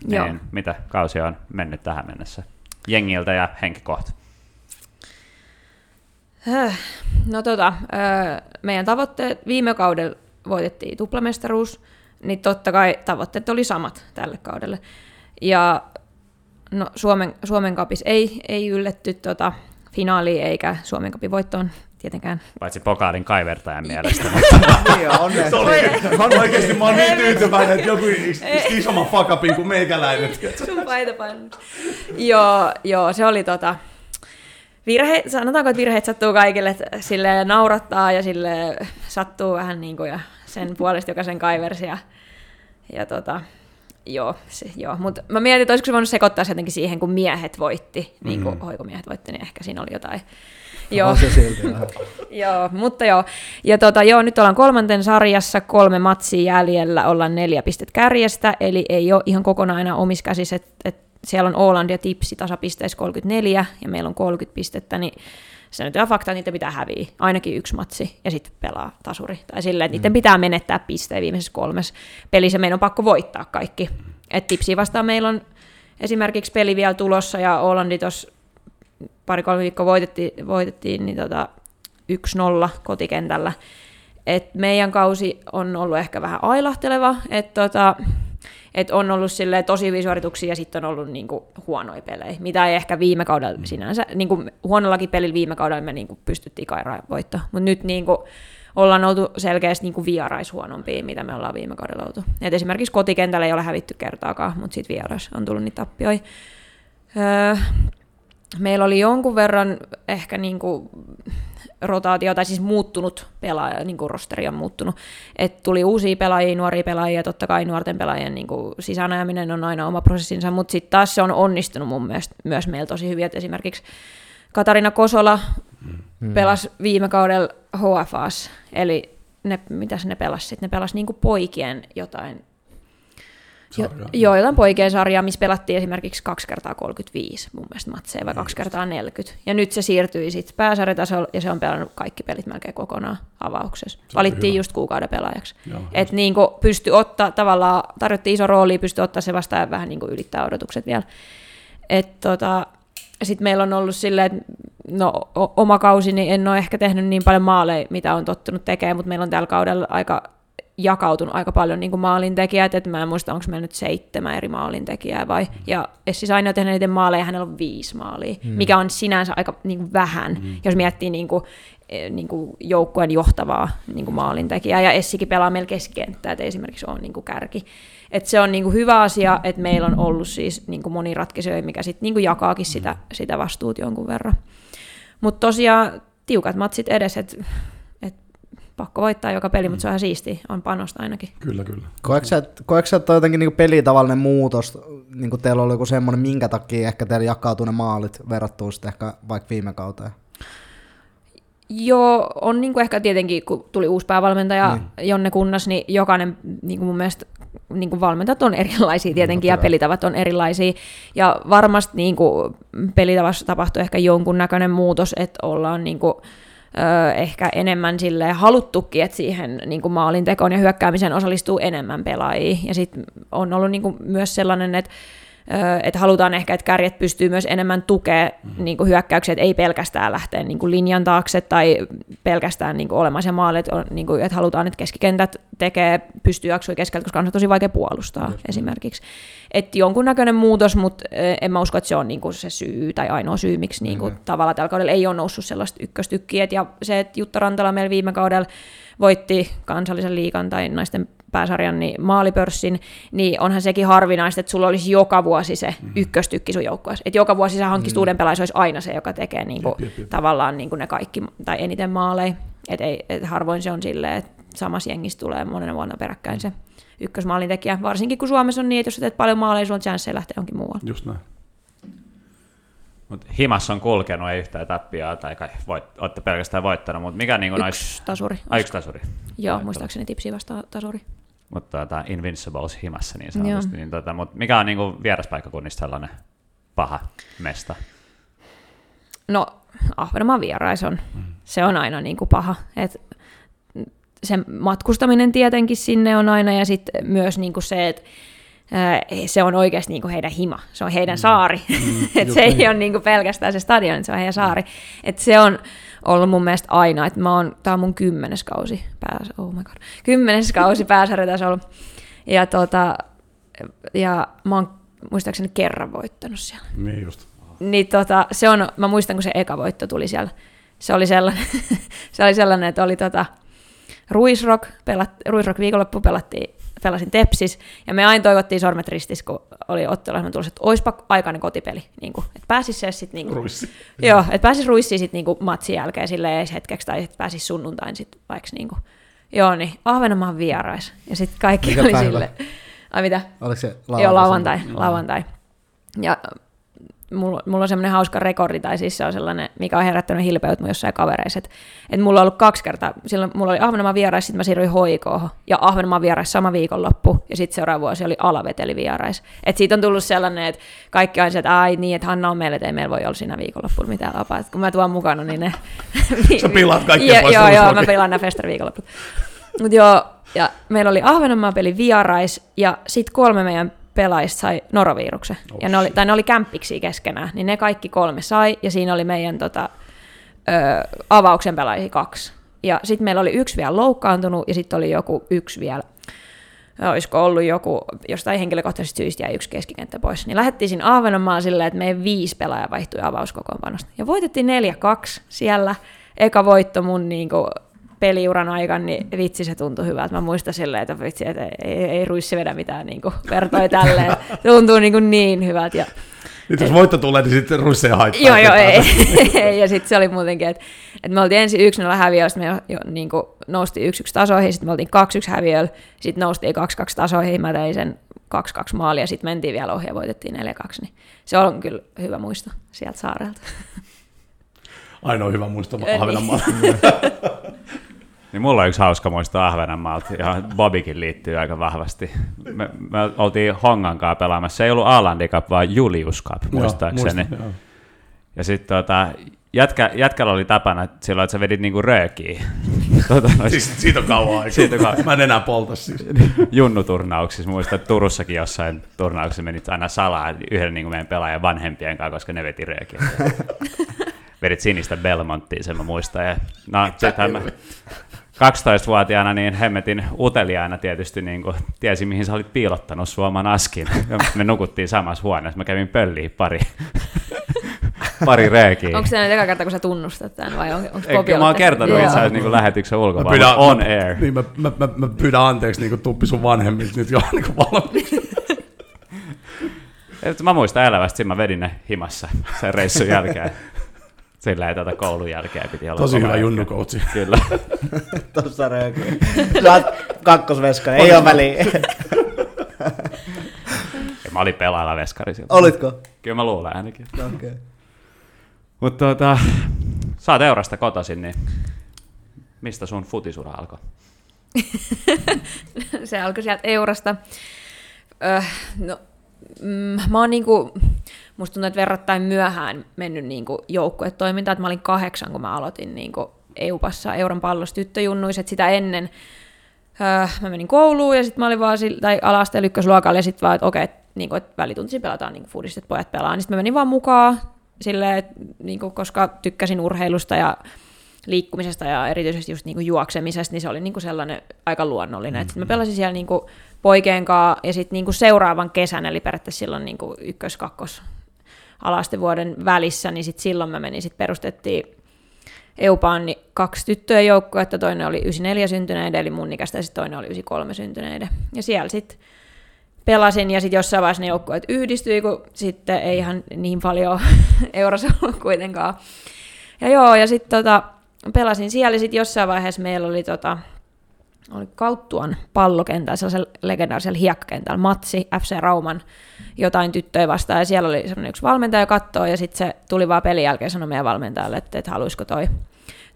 Joo. niin mitä kausi on mennyt tähän mennessä? Jengiltä ja Henki kohta. Höh. No tota, meidän tavoitteet, viime kaudella voitettiin tuplamestaruus, niin totta kai tavoitteet oli samat tälle kaudelle. Ja no, Suomen, Suomen kapis ei, ei ylletty tota, finaaliin eikä Suomen kapin voittoon tietenkään. Paitsi pokaalin kaivertajan mielestä. Niin on ne. Se oli, on oikeasti, mä oon niin tyytyväinen, että joku isomman fuckupin kuin meikäläinen. Sun paita joo, joo, se oli tota, virhe, sanotaanko, että virheet sattuu kaikille, että sille naurattaa ja sille sattuu vähän niin kuin ja sen puolesta, joka sen kaiversi ja, ja tota, joo, se, joo. mutta mä mietin, että olisiko se voinut sekoittaa se jotenkin siihen, kun miehet voitti, niin kuin mm. hoikomiehet voitti, niin ehkä siinä oli jotain. Joo. On se silti. Joo, mutta joo. Ja tota, joo, nyt ollaan kolmanten sarjassa, kolme matsia jäljellä, ollaan neljä pistet kärjestä, eli ei ole ihan kokonaan enää omissa käsissä, että et siellä on Åland ja Tipsi tasapisteissä 34 ja meillä on 30 pistettä, niin se nyt on fakta, että niitä pitää häviä, ainakin yksi matsi ja sitten pelaa tasuri. Tai silleen, että niiden pitää menettää pisteen viimeisessä kolmes pelissä, meidän on pakko voittaa kaikki. Et Tipsi vastaan meillä on esimerkiksi peli vielä tulossa ja Ålandi tuossa pari-kolme viikkoa voitettiin, voitettiin niin tota 1-0 kotikentällä. Et meidän kausi on ollut ehkä vähän ailahteleva, että tota, et on ollut silleen tosi hyviä suorituksia ja sitten on ollut niinku huonoja pelejä, mitä ei ehkä viime kaudella sinänsä, niinku huonollakin pelillä viime kaudella me niinku pystyttiin kairaan voittaa, mutta nyt niinku ollaan oltu selkeästi niinku vierais huonompia, mitä me ollaan viime kaudella oltu. Et esimerkiksi kotikentällä ei ole hävitty kertaakaan, mutta sitten vierais on tullut niitä tappioita. Öö, meillä oli jonkun verran ehkä niinku rotaatio, tai siis muuttunut pelaaja, niin kuin rosteri on muuttunut. Et tuli uusia pelaajia, nuoria pelaajia, totta kai nuorten pelaajien niin kuin sisäänajaminen on aina oma prosessinsa, mutta sitten taas se on onnistunut mun mielestä myös meillä tosi hyvin, että esimerkiksi Katarina Kosola mm. pelasi viime kaudella HFAs, eli ne, mitäs ne pelasi sitten? Ne pelasi niin kuin poikien jotain Jo, Sarjaa. joo, jotain poikien sarjaa, missä pelattiin esimerkiksi 2 kertaa 35 mun mielestä matseja, vai 2 kertaa 40. Ja nyt se siirtyi sitten pääsarjatasolla, ja se on pelannut kaikki pelit melkein kokonaan avauksessa. on Valittiin hyvä. just kuukauden pelaajaksi. Että niinku pystyi ottaa, tavallaan tarjottiin iso rooli, pystyi ottaa se vastaan ja vähän niinku ylittää odotukset vielä. Et tota, sitten meillä on ollut silleen, että no oma kausi, niin en ole ehkä tehnyt niin paljon maaleja, mitä on tottunut tekemään, mutta meillä on tällä kaudella aika jakautunut aika paljon niin kuin maalintekijät, että mä en muista, onko meillä nyt seitsemän eri maalintekijää vai, ja Essi Saini on tehnyt niiden maaleja, hänellä on viisi maalia, mm. mikä on sinänsä aika niin kuin vähän, mm. jos miettii niin kuin, eh, niin kuin joukkueen johtavaa niin kuin maalintekijää, ja Essikin pelaa meillä keskikenttää, että esimerkiksi ole niin kuin kärki. Et se on niin kuin hyvä asia, että meillä on ollut siis niin kuin moniratkaisuja, mikä sitten niin kuin jakaakin sitä, sitä vastuut jonkun verran. Mutta tosiaan tiukat matsit edes, että et pakko voittaa joka peli, mutta se on ihan siistiä, on panosta ainakin. Kyllä, kyllä. Koetko sä, että- koetko sä, että on jotenkin niinku pelitavallinen muutos, niin kuin teillä oli joku semmoinen, minkä takia ehkä teillä jakautuu ne maalit verrattuna sitten ehkä vaikka viime kauteen? Joo, on niin kuin ehkä tietenkin, kun tuli uusi päävalmentaja Niin. Jonne Kunnas, niin jokainen niin kuin mun mielestä niin kuin valmentajat on erilaisia tietenkin ja Totta kai. pelitavat on erilaisia. Ja varmasti niin kuin pelitavassa tapahtui ehkä jonkunnäköinen muutos, että ollaan niin kuin, ö, ehkä enemmän sille haluttukin, että siihen niin kuin maalintekoon ja hyökkäämiseen osallistuu enemmän pelaajia. Ja sitten on ollut niin kuin myös sellainen, että että halutaan ehkä, että kärjet pystyy myös enemmän tukea Mhm. niin hyökkäyksiä, että ei pelkästään lähteä niin kuin linjan taakse tai pelkästään niin kuin olemaan se maali, että, on, niin kuin, että halutaan, että keskikentät tekee, pystyy jaksui keskeltä, koska on tosi vaikea puolustaa esimerkiksi. Että jonkunnäköinen muutos, mutta en mä usko, että se on niin kuin se syy tai ainoa syy, miksi niin kuin, tavallaan tällä kaudella ei ole noussut sellaista ykköstykkiä. Ja se, että Jutta Rantala meillä viime kaudella voitti kansallisen liikan tai naisten pääsarjan niin maalipörssin, niin onhan sekin harvinaista, että sulla olisi joka vuosi se ykköstykki sun joukkueessa. Että joka vuosi sä hankkisit uuden pelaajan, se olisi aina se, joka tekee niin kuin, Jep, jep, jep. tavallaan niin kuin ne kaikki, tai eniten maaleja. Että ei, et harvoin se on silleen, että samassa jengissä tulee monena vuonna peräkkäin se ykkösmaalintekijä. Varsinkin kun Suomessa on niin, että jos sä teet paljon maaleja, sulla on chanceja lähteä jonkin muualle. Just näin. Mut Himas on kulkenut, ei yhtään tappia, tai kai voit, olette pelkästään voittanut, mutta mikä niin kuin. Yksi tasuri. Ai, yksi tasuri. Joo, muistaakseni tipsi vasta tasuri. Mutta tota, Invincibles himassa niin sanotusti. Niin, tota, mutta mikä on niin kuin vieraspaikkakunnista sellainen paha mesta? No, Ahvenanmaan vierais on. Se on aina niin kuin paha. Et se matkustaminen tietenkin sinne on aina, ja sitten myös niin kuin se, että ää, se on oikeasti niin kuin heidän hima, se on heidän saari. et se ei ole niin kuin pelkästään se stadion, se on heidän saari. Et se on ollut mun mielestä aina, että mä oon, tää on mun kymmenes kausi, pääs, oh my god, kymmenes kausi pääsarjatasolla. Ja, tota, ja mä oon muistaakseni kerran voittanut siellä Niin just. niin tota, se on, mä muistan, kun se eka voitto tuli siellä. Se oli sellainen, se oli sellainen että oli tota, Ruisrock, pelat, Ruisrock viikonloppu pelattiin, pelasin Tepsis, ja me aina toivottiin sormet ristissä, kun oli otteluohjelma tulossa, että oispa aikainen kotipeli, niin kuin, että pääsis se sitten, niin kuin, Ruissi. joo, että pääsis ruissiin sitten niin kuin matsin jälkeen silleen edes hetkeksi, tai että pääsis sunnuntain sitten vaikka niin kuin, joo, niin Ahvenanmaan vierais, ja sitten kaikki Mikä oli päivä? silleen, ai mitä? Oliko se Lauantai. Joo, lauantai, lauantai. Ja mulla, mulla on semmoinen hauska rekordi, tai siis se on sellainen, mikä on herättänyt hilpeyttä mun jossain kavereissa, että, että mulla on ollut kaksi kertaa, silloin mulla oli Ahvenanmaan vierais, sitten mä siirryin hoikoon, ja Ahvenanmaan vierais sama viikonloppu, ja sitten seuraava vuosi oli Alaveteli vierais. Et siitä on tullut sellainen, että kaikki on se, että ai niin, että Hanna on meillä, että ei meillä voi olla siinä viikonloppuun mitään vapaa. Et kun mä tuon mukana, niin ne... Sä pilaat kaikkea pois Joo, joo, mä pelaan nämä festariviikonloput. Mutta joo, ja meillä oli Ahvenanmaan peli vierais, ja sitten kolme meidän pelaajista sai noroviruksen. ja ne oli, tai ne oli kämppiksi keskenään, niin ne kaikki kolme sai, ja siinä oli meidän tota, ö, avauksen pelaajia kaksi. Ja sitten meillä oli yksi vielä loukkaantunut, ja sitten oli joku yksi vielä, olisiko ollut joku, jostain henkilökohtaisesta syystä jäi yksi keskikenttä pois. Niin lähdettiin siinä Ahvenanmaan silleen, että meidän viisi pelaajaa vaihtui avauskokoonpanosta. Ja voitettiin 4-2 siellä. Eka voitto mun niinku, peliuran aikana, niin vitsi se tuntui hyvältä. Mä muistan silleen, että vitsi, että ei, ei, ei ruissi vedä mitään niinku, vertoi tälleen. Tuntuu niinku niin hyvältä. Ja Nyt jos voitto tulee, niin sitten ruisseja haittaa. Joo, joo, ei. ei. ja sitten se oli muutenkin, että, että me oltiin ensin 1-0 häviöllä, sitten me jo, jo niin kuin, noustiin 1-1 tasoihin, sitten me oltiin 2-1 häviöllä, sitten noustiin 2-2 tasoihin, mä tein sen 2-2 maalia, sitten mentiin vielä ohi ja voitettiin 4-2, niin se on kyllä hyvä muisto sieltä saarelta. Ainoa hyvä muisto Niin. Ahvenanmaalla. Niin mulla on yksi hauska muisto Ahvenanmaalta, ja Bobikin liittyy aika vahvasti. Me, me oltiin Hongan kanssa pelaamassa, se ei ollut Alandi Cup, vaan Julius Cup, Joo, muistaakseni. joo. Ja sitten tota, jätkä, jätkällä oli tapana että silloin, että sä vedit niinku röökiä tota, noissa Siis siitä on kauan aikaa. Siitä on kauan. Mä en enää polta siis. junnuturnauksissa. Muistan, että Turussakin jossain turnauksessa menit aina salaa yhden niin meidän pelaajan vanhempien kanssa, koska ne veti röökiä. Vedit sinistä Belmonttia, sen mä muistan. Ja, no, mä 12-vuotiaana niin hemmetin uteliaana tietysti niin kuin, tiesi, mihin sä olit piilottanut suoman askin. Ja me nukuttiin samassa huoneessa. Mä kävin pölliin pari, pari röökiä. Onko se nyt eka kerta, kun sä tunnustat tämän vai on, onko Eikö, mä oon kertonut itse asiassa niin lähetyksen Mä ulkopuolella, on mä, air. Niin, mä, mä, mä, mä pyydän anteeksi niin tuppi sun vanhemmilta nyt jo niin valmiiksi. Et Mä muistan elävästi, mä vedin ne himassa sen reissun jälkeen. Silleen tätä koulun jälkeen piti olla. Tosi hyvä jätkä. junnukoutsi. Kyllä. Tuossa röökyy. Sä oot kakkosveska, ei ole väliä. Mä olin pelaajalla veskari silloin. Olitko? Kyllä mä luulen ainakin. Okei. Okay. Mutta tota, sä oot Eurasta kotoisin, niin mistä sun futisura alkoi? se alkoi sieltä Eurasta. Öh, no, mm, mä oon niinku, musta tuntuu, että verrattain myöhään mennyt niinku joukkuetoimintaan, että mä olin kahdeksan, kun mä aloitin niinku EUPassa Euron pallossa tyttöjunnuiset sitä ennen. Öö, mä menin kouluun ja sitten mä olin vaan, sillä- tai ala-asteen ykkösluokalla ja sitten vaan, että okei, että niinku, et välituntisi pelataan niinku fudista, että pojat pelaa. Niin sitten mä menin vaan mukaan silleen, että niinku, koska tykkäsin urheilusta ja liikkumisesta ja erityisesti just niinku juoksemisesta, niin se oli niinku sellainen aika luonnollinen. Mm-hmm. mä pelasin siellä niinku poikien kanssa ja sitten niinku seuraavan kesän, eli periaatteessa silloin niinku ykkös, kakkos alastevuoden välissä, niin sit silloin mä menin, sit perustettiin EUPAan niin kaksi tyttöjen joukkoa, että toinen oli 94 syntyneiden, eli mun ikäistä, ja sitten toinen oli 93 syntyneiden. Ja siellä sitten pelasin, ja sitten jossain vaiheessa ne joukkueet yhdistyi, kun sitten ei ihan niin paljon eurossa ollut kuitenkaan. Ja joo, ja sitten tota, pelasin siellä, ja sitten jossain vaiheessa meillä oli tota, oli Kauttuan pallokentällä, sellaisella legendaarisella hiekkakentällä, Matsi, FC Rauman, jotain tyttöjä vastaan, ja siellä oli yksi valmentaja kattoo, ja sitten se tuli vaan pelin jälkeen sanoi meidän valmentajalle, että, että haluaisiko toi,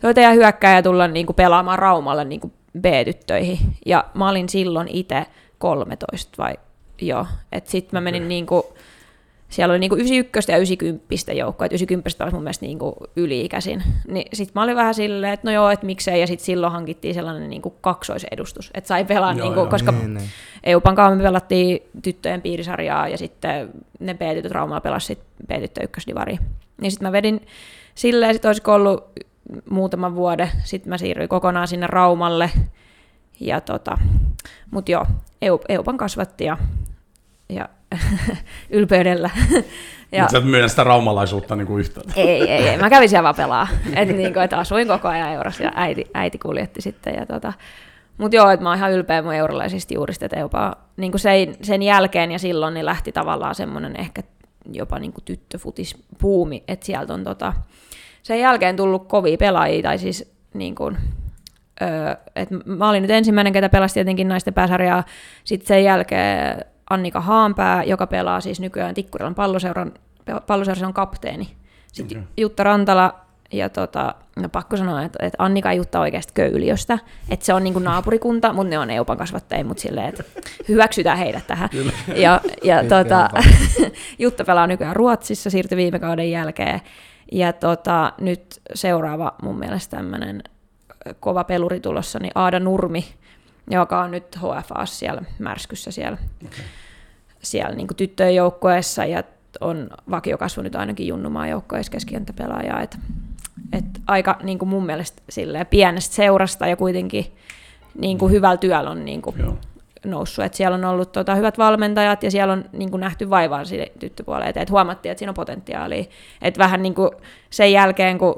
toi teidän hyökkääjä tulla niinku pelaamaan Raumalle niinku B-tyttöihin, ja mä olin silloin itse 13 vai joo, että sitten mä menin niinku, siellä oli niinku 91 ja 90 joukkoa, että 90 olisi mun mielestä niinku yli-ikäisin. Niin sitten mä olin vähän silleen, että no joo, että miksei, ja sitten silloin hankittiin sellainen niinku kaksoisedustus, että sai pelaa, Joo, niinku, joo. koska Niin, niin. EUPan kanssa me pelattiin tyttöjen piirisarjaa, ja sitten ne B-tytöt Raumalla pelasivat B-tyttö ykkösdivari. Niin sitten mä vedin silleen, sitten olisiko ollut muutaman vuoden, sitten mä siirryin kokonaan sinne Raumalle, ja tota, mut joo, EU, EUPan kasvatti ja, ja ylpeydellä. ja, Mutta sä et myönnä sitä raumalaisuutta niin kuin yhtään. ei, ei, ei, mä kävin siellä vaan pelaa. Et niin kuin, että asuin koko ajan eurossa ja äiti, äiti kuljetti sitten. Ja tota, mutta joo, että mä oon ihan ylpeä mun eurolaisista juurista, että jopa niin kuin sen, sen, jälkeen ja silloin niin lähti tavallaan semmoinen ehkä jopa niin kuin tyttöfutispuumi, että sieltä on tota, sen jälkeen tullut kovia pelaajia, tai siis niin kuin, öö, et mä olin nyt ensimmäinen, ketä pelasi tietenkin naisten pääsarjaa, sitten sen jälkeen Annika Haanpää, joka pelaa siis nykyään Tikkurilan palloseuran, palloseurassa on kapteeni. Sitten Okei. Jutta Rantala ja tota, no pakko sanoa, että, että Annika ja Jutta oikeasti Köyliöstä, että se on niinku naapurikunta, mutta ne on Eupan kasvattajia, mutta silleen, että hyväksytään heidät tähän. Ja, ja Pitkä tota. Jutta pelaa nykyään Ruotsissa, siirtyi viime kauden jälkeen. Ja tota, nyt seuraava mun mielestä tämmöinen kova peluri tulossa, niin Aada Nurmi, joka on nyt HFA siellä Märskyssä siellä, okay. siellä niin tyttöjen joukkueessa ja on vakiokasvu nyt ainakin junnumaan joukkueessa keskikenttäpelaaja. Et, et aika niin kuin mun mielestä silleen, pienestä seurasta ja kuitenkin niin kuin hyvällä työllä on niin kuin Joo. noussut. Et siellä on ollut tota, hyvät valmentajat ja siellä on niin kuin, nähty vaivaa sille tyttöpuolelle, että et huomattiin, että siinä on potentiaalia. Et vähän niin kuin sen jälkeen, kun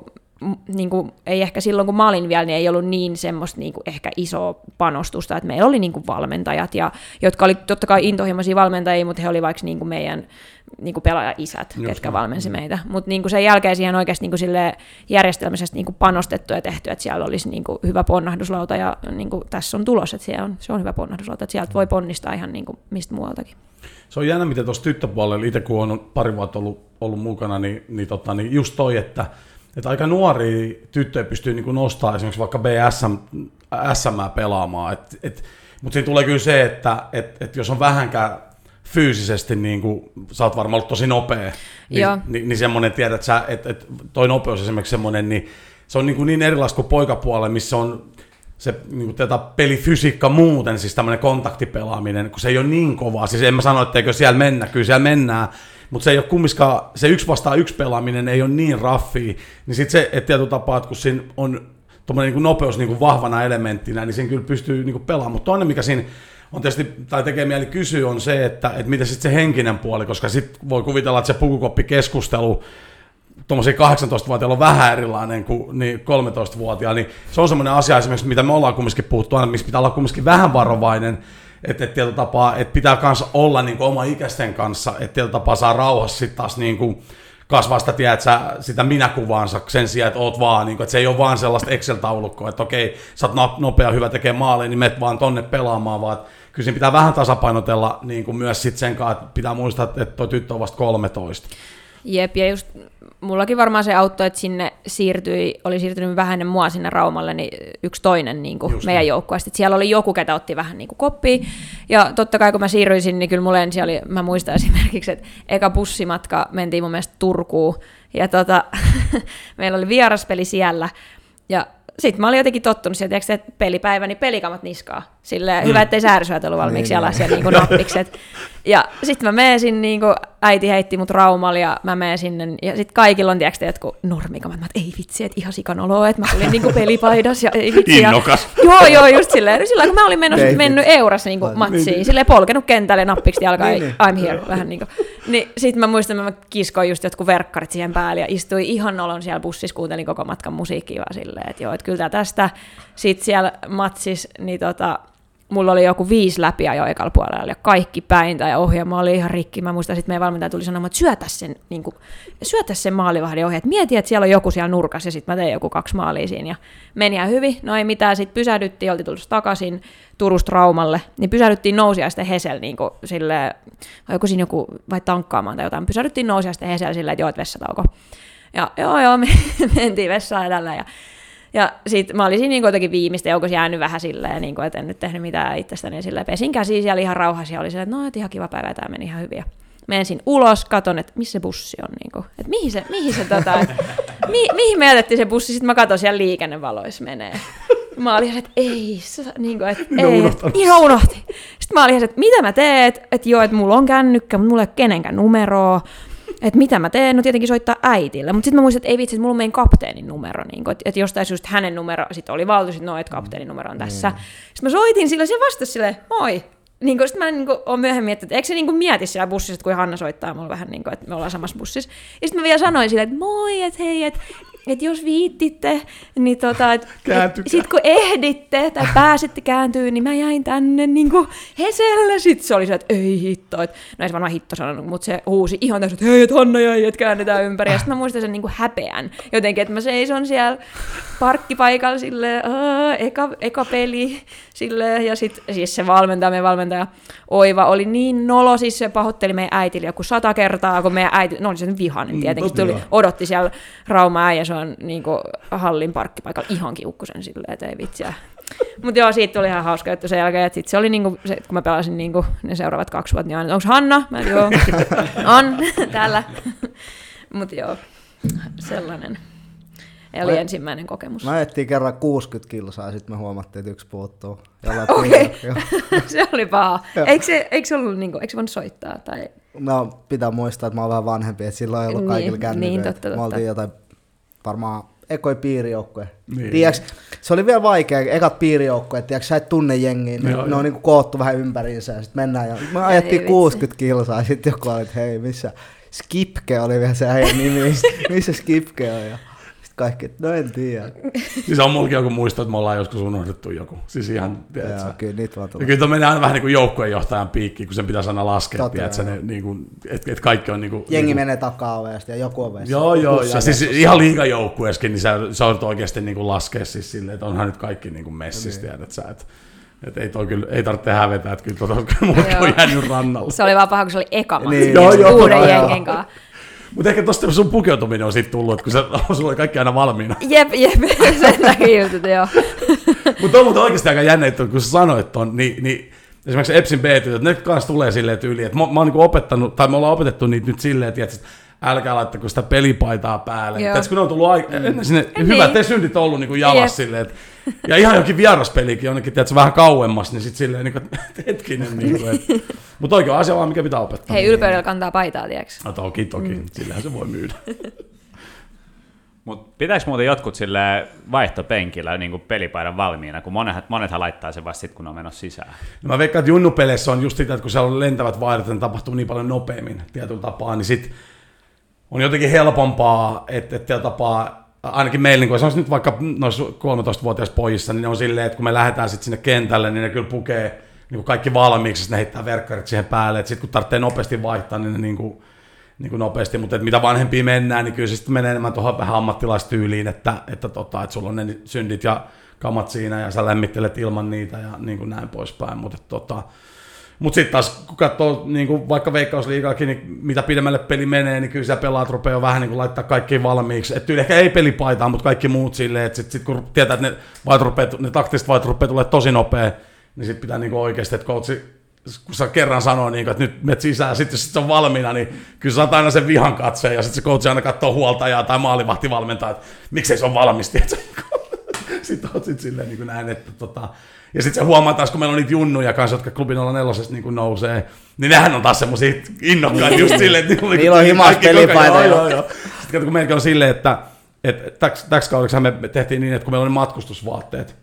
niin kuin, ei ehkä silloin kun mä olin vielä, niin ei ollut niin semmoista niin kuin ehkä isoa panostusta, että meillä oli niin kuin valmentajat, ja, jotka oli totta kai intohimoisia valmentajia, mutta he oli vaikka niin kuin meidän niin kuin pelaaja-isät, Just ketkä näin. valmensi meitä. Mutta niin kuin sen jälkeen siihen oikeasti niin kuin sille järjestelmäisesti niin kuin panostettu ja tehty, että siellä olisi niin kuin hyvä ponnahduslauta, ja niin kuin tässä on tulos, että siellä on, se on hyvä ponnahduslauta, että sieltä voi ponnistaa ihan niin kuin mistä muualtakin. Se on jännä, miten tuossa tyttöpuolella, itse kun on pari vuotta ollut, ollut mukana, niin, niin, tota, niin just toi, että, että aika nuoria tyttöjä pystyy niin nostamaan esimerkiksi vaikka BSM SM pelaamaan. Et, et, mutta siinä tulee kyllä se, että et, et jos on vähänkään fyysisesti, niin kuin, sä oot varmaan ollut tosi nopea, niin, Joo. niin, niin semmoinen, tiedät, että sä, et, toi nopeus esimerkiksi semmoinen, niin se on niin, kuin niin erilaista kuin poikapuolella, missä on se niin kuin tätä pelifysiikka muuten, siis tämmöinen kontaktipelaaminen, kun se ei ole niin kovaa. Siis en mä sano, etteikö siellä mennä, kyllä siellä mennään, mutta se ei ole kumminkaan, se yksi vastaan yksi pelaaminen ei ole niin raffi, niin sitten se, että tietyllä tapaa, että kun siinä on tuommoinen niin nopeus niin kuin vahvana elementtinä, niin sen kyllä pystyy niin kuin pelaamaan. Mutta toinen, mikä siinä on tietysti, tai tekee mieli kysyä, on se, että, että mitä sitten se henkinen puoli, koska sitten voi kuvitella, että se pukukoppikeskustelu, tuommoisia 18-vuotiailla on vähän erilainen kuin niin 13-vuotiailla, niin se on semmoinen asia esimerkiksi, mitä me ollaan kumminkin puhuttu aina, missä pitää olla kumminkin vähän varovainen, että, että, tietyllä tapaa, että pitää kanssa olla niin kuin oma ikäisten kanssa, että tietyllä tapaa saa rauhassa sitten taas niin kuin kasvaa sitä, tiedät, sä, sitä minäkuvaansa sen sijaan, että oot vaan, niin kuin, että se ei ole vaan sellaista Excel-taulukkoa, että okei, sä oot nopea, hyvä tekee maaleja, niin met vaan tonne pelaamaan, vaan kyllä siinä pitää vähän tasapainotella niin kuin myös sit sen kanssa, että pitää muistaa, että tuo tyttö on vasta 13. Jep, ja just mullakin varmaan se auttoi, että sinne siirtyi, oli siirtynyt vähän ennen mua sinne Raumalle, niin yksi toinen niin kuin meidän niin. joukkueesta. Siellä oli joku, ketä otti vähän niin kuin. Ja totta kai kun mä siirryin sinne, niin kyllä mulle ensin oli, mä muistan esimerkiksi, että eka bussimatka mentiin mun mielestä Turkuun. Ja tota, meillä oli vieraspeli siellä. Ja sitten mä olin jotenkin tottunut siihen, että pelipäivä, niin pelikamat niskaa. Silleen, mm. hyvä, ettei säärisyöt ollut valmiiksi niin, jalas ja niin nappikset. Ja sitten mä menen sinne, niin kuin äiti heitti mut Raumalle ja mä menen sinne. Ja sitten kaikilla on, tiedätkö, jotkut normikamat. Mä ei vitsi, että ihan sikan oloa, että mä olin niin pelipaidas ja ei vitsi. Ja, joo, joo, just silleen. Silloin kun mä olin mennyt, mennyt Euras niin kuin matsiin, niin, silleen polkenut kentälle nappiksi ja alkaa, niin, I'm here, vähän niin kuin. Niin sitten mä muistan, että mä kiskoin just jotkut verkkarit siihen päälle ja istuin ihan nolon siellä bussissa, kuuntelin koko matkan musiikkia vaan silleen, että joo, että kyllä tästä. Sitten siellä matsis, niin tota, mulla oli joku viisi läpiä jo ekalla puolella ja kaikki päintä ja ohjelma oli ihan rikki. Mä muistan, että meidän valmentaja tuli sanomaan, että syötä sen, niin kuin, syötä sen maalivahdin ohje, että mieti, että siellä on joku siellä nurkassa ja sitten mä tein joku kaksi maalia siinä ja meni ihan hyvin. No ei mitään, sitten pysähdyttiin, oltiin tullut takaisin Turusta Raumalle, niin pysähdyttiin nousiaisten Hesel, niin kuin sille, vai joku siinä joku, vai tankkaamaan tai jotain, pysähdyttiin nousiaisten Hesel silleen, että joo, että vessatauko. Ja joo, joo, me mentiin vessaan tällä ja ja sitten mä olisin niin jotenkin viimeistä joukossa jäänyt vähän silleen, niin kuin, että en nyt tehnyt mitään itsestäni. Silleen, pesin käsiä siellä ihan rauhassa ja oli silleen, että no, että ihan kiva päivä, tämä meni ihan hyvin. Menen ulos, katon, että missä se bussi on, niin kuin, että mihin se, mihin se tota, että, mi, mihin me jätettiin se bussi, sitten mä katson siellä liikennevaloissa menee. Mä olin että ei, niin kuin, että ei, ihan unohti. Sitten mä olin että mitä mä teet, että joo, että mulla on kännykkä, mutta mulla ei ole kenenkään numeroa että mitä mä teen, no tietenkin soittaa äitille, mutta sitten mä muistin, että ei vitsi, että mulla on meidän kapteenin numero, niin että, että jostain syystä hänen numero, sitten oli valtuus, että no, että kapteenin numero on tässä. Mm. Sitten mä soitin sille, se vastasi sille, moi, niin kuin, sitten mä niin kuin, olen myöhemmin miettinyt, että eikö se niin kuin mieti siellä bussissa, kun Hanna soittaa mulle vähän niin kuin, että me ollaan samassa bussissa. Ja sitten mä vielä sanoin sille, että moi, että hei, että että jos viittitte, niin tota, et, et, sit kun ehditte tai pääsette kääntyä, niin mä jäin tänne niin kuin Heselle. Sitten se oli se, että ei hitto. Et, no ei se varmaan hitto sanonut, mutta se huusi ihan täysin, että hei, et Hanna jäi, että käännetään ympäri. Ja sitten mä muistan sen niin kuin häpeän jotenkin, että mä seison siellä parkkipaikalla silleen, eka, eka peli silleen. Ja sitten siis se valmentaja, meidän valmentaja Oiva oli niin nolo, siis se pahoitteli meidän äitille joku sata kertaa, kun meidän äiti, no oli se vihainen mm, tietenkin, mm, tuli, odotti siellä Rauma äijä, se on niin kuin, hallin parkkipaikalla ihan kiukkusen silleen, että ei vitsiä. Mutta joo, siitä tuli ihan hauska että sen jälkeen, että sit se oli niinku, se, kun mä pelasin niinku, ne seuraavat kaksi vuotta, niin onko Hanna? Mä joo, on, täällä. Mutta joo, sellainen. Ja oli mä, ensimmäinen kokemus. Mä etsin kerran 60 kilsaa, sitten me huomattiin, että yksi puuttuu. Okei, okay. se oli paha. Eikö se, eikö se ollut, niin kuin, eikö se voinut soittaa? Tai... No, pitää muistaa, että mä oon vähän vanhempi, että silloin ei ollut niin, kaikilla kännyköitä. Niin, totta, totta. Me oltiin jotain varmaan ekoi piirijoukkoja. Niin. Tiedätkö, se oli vielä vaikea, ekat piirijoukkoja, tiedätkö, sä et tunne jengiä, ne, ne on niin koottu vähän ympäriinsä ja sitten mennään ja me ajettiin 60 kilsaa ja sitten joku oli, että hei, missä? Skipke oli vielä se äijän nimi, missä Skipke on? Ja kaikki, no en tiedä. siis on mullakin joku muisto, että me ollaan joskus unohdettu joku. Siis ihan, tiedätkö? Joo, kyllä niitä vaan tulee. Kyllä tuo menee aina vähän niin kuin joukkueenjohtajan piikki, kun sen pitäisi aina laskea, Totta, tiedätkö? Ne, niin kuin, et, et kaikki on niin kuin, Jengi niin kuin... menee takaa ovesta ja joku ovesta. Joo, joo, ja siis ihan liigajoukkueeskin, niin sä, sä olet oikeasti niin kuin laskea siis silleen, että onhan nyt kaikki niin kuin messissä, niin. tiedät sä, että et ei, toi kyllä, ei tarvitse hävetä, että kyllä, tuota, muut on jäänyt rannalla. Se oli vaan paha, kun se oli eka matsi niin, joo, joo, uuden jengen kanssa. Mutta ehkä tosta sun pukeutuminen on sitten tullut, että kun se, sulla oli kaikki aina valmiina. Jep, jep, sen takia jutut, joo. Mutta on muuten oikeasti aika jännä, että kun sä sanoit ton, niin, niin esimerkiksi Epsin b että ne kanssa tulee silleen tyyliin, että mä, mä oon niin opettanut, tai me ollaan opetettu niitä nyt silleen, että älkää laittako sitä pelipaitaa päälle. Tiedätkö, kun ne on tullut aika, mm. sinne, niin. hyvät te syntit on ollut niin kuin jalas silleen, että, ja ihan jokin vieraspelikin jonnekin, tiedätkö, vähän kauemmas, niin sitten silleen, niin kuin, hetkinen, niin kuin, että, mutta oikein asia vaan, mikä pitää opettaa. Hei, ylpeydellä kantaa paitaa, tiedätkö? No toki, toki, mm. sillähän se voi myydä. Mutta pitäisi muuten jotkut sille vaihtopenkillä niin kuin pelipaidan valmiina, kun monet, monethan laittaa sen vasta sitten, kun on menossa sisään. No mä veikkaan, että junnupeleissä on just sitä, että kun siellä on lentävät vaihdot, niin tapahtuu niin paljon nopeammin tietyllä tapaa, niin sitten on jotenkin helpompaa, että, että tapaa, ainakin meillä, niin kun on nyt vaikka noissa 13-vuotiaissa pojissa, niin ne on silleen, että kun me lähdetään sitten sinne kentälle, niin ne kyllä pukee niin kuin kaikki valmiiksi, ne heittää verkkarit siihen päälle, että sitten kun tarvitsee nopeasti vaihtaa, niin ne niin kuin, niin kuin nopeasti, mutta mitä vanhempia mennään, niin kyllä se sitten menee enemmän tuohon vähän ammattilaistyyliin, että, että, tota, että sulla on ne syndit ja kamat siinä ja sä lämmittelet ilman niitä ja niin kuin näin poispäin, mutta tota, mutta sitten taas, kun katsoo niin vaikka Veikkausliigaakin, niin mitä pidemmälle peli menee, niin kyllä siellä pelaat rupeaa vähän niin kuin laittaa kaikki valmiiksi. Että ehkä ei pelipaitaa, mutta kaikki muut silleen, että sitten sit kun tietää, että ne, vait ne taktiset vait rupeaa tulee tosi nopea, niin sitten pitää niin kuin oikeasti, että coachi, kun sä kerran sanoo, niin että nyt met sisään, sitten jos sit se on valmiina, niin kyllä saat aina sen vihan katseen, ja sitten se coach aina katsoo huoltajaa tai maalivahtivalmentaa, että miksei se on valmis, sitten oot sitten silleen niin kuin näin, että tota, ja sitten se huomaa taas, kun meillä on niitä junnuja kanssa, jotka klubin 04 niin nousee, niin nehän on taas semmoisia innokkaita just silleen, että niillä, niillä on himas pelipaita. Joo, joo, joo. Sitten kun meilläkin on silleen, että, että täksi kaudeksi me tehtiin niin, että kun meillä on ne matkustusvaatteet,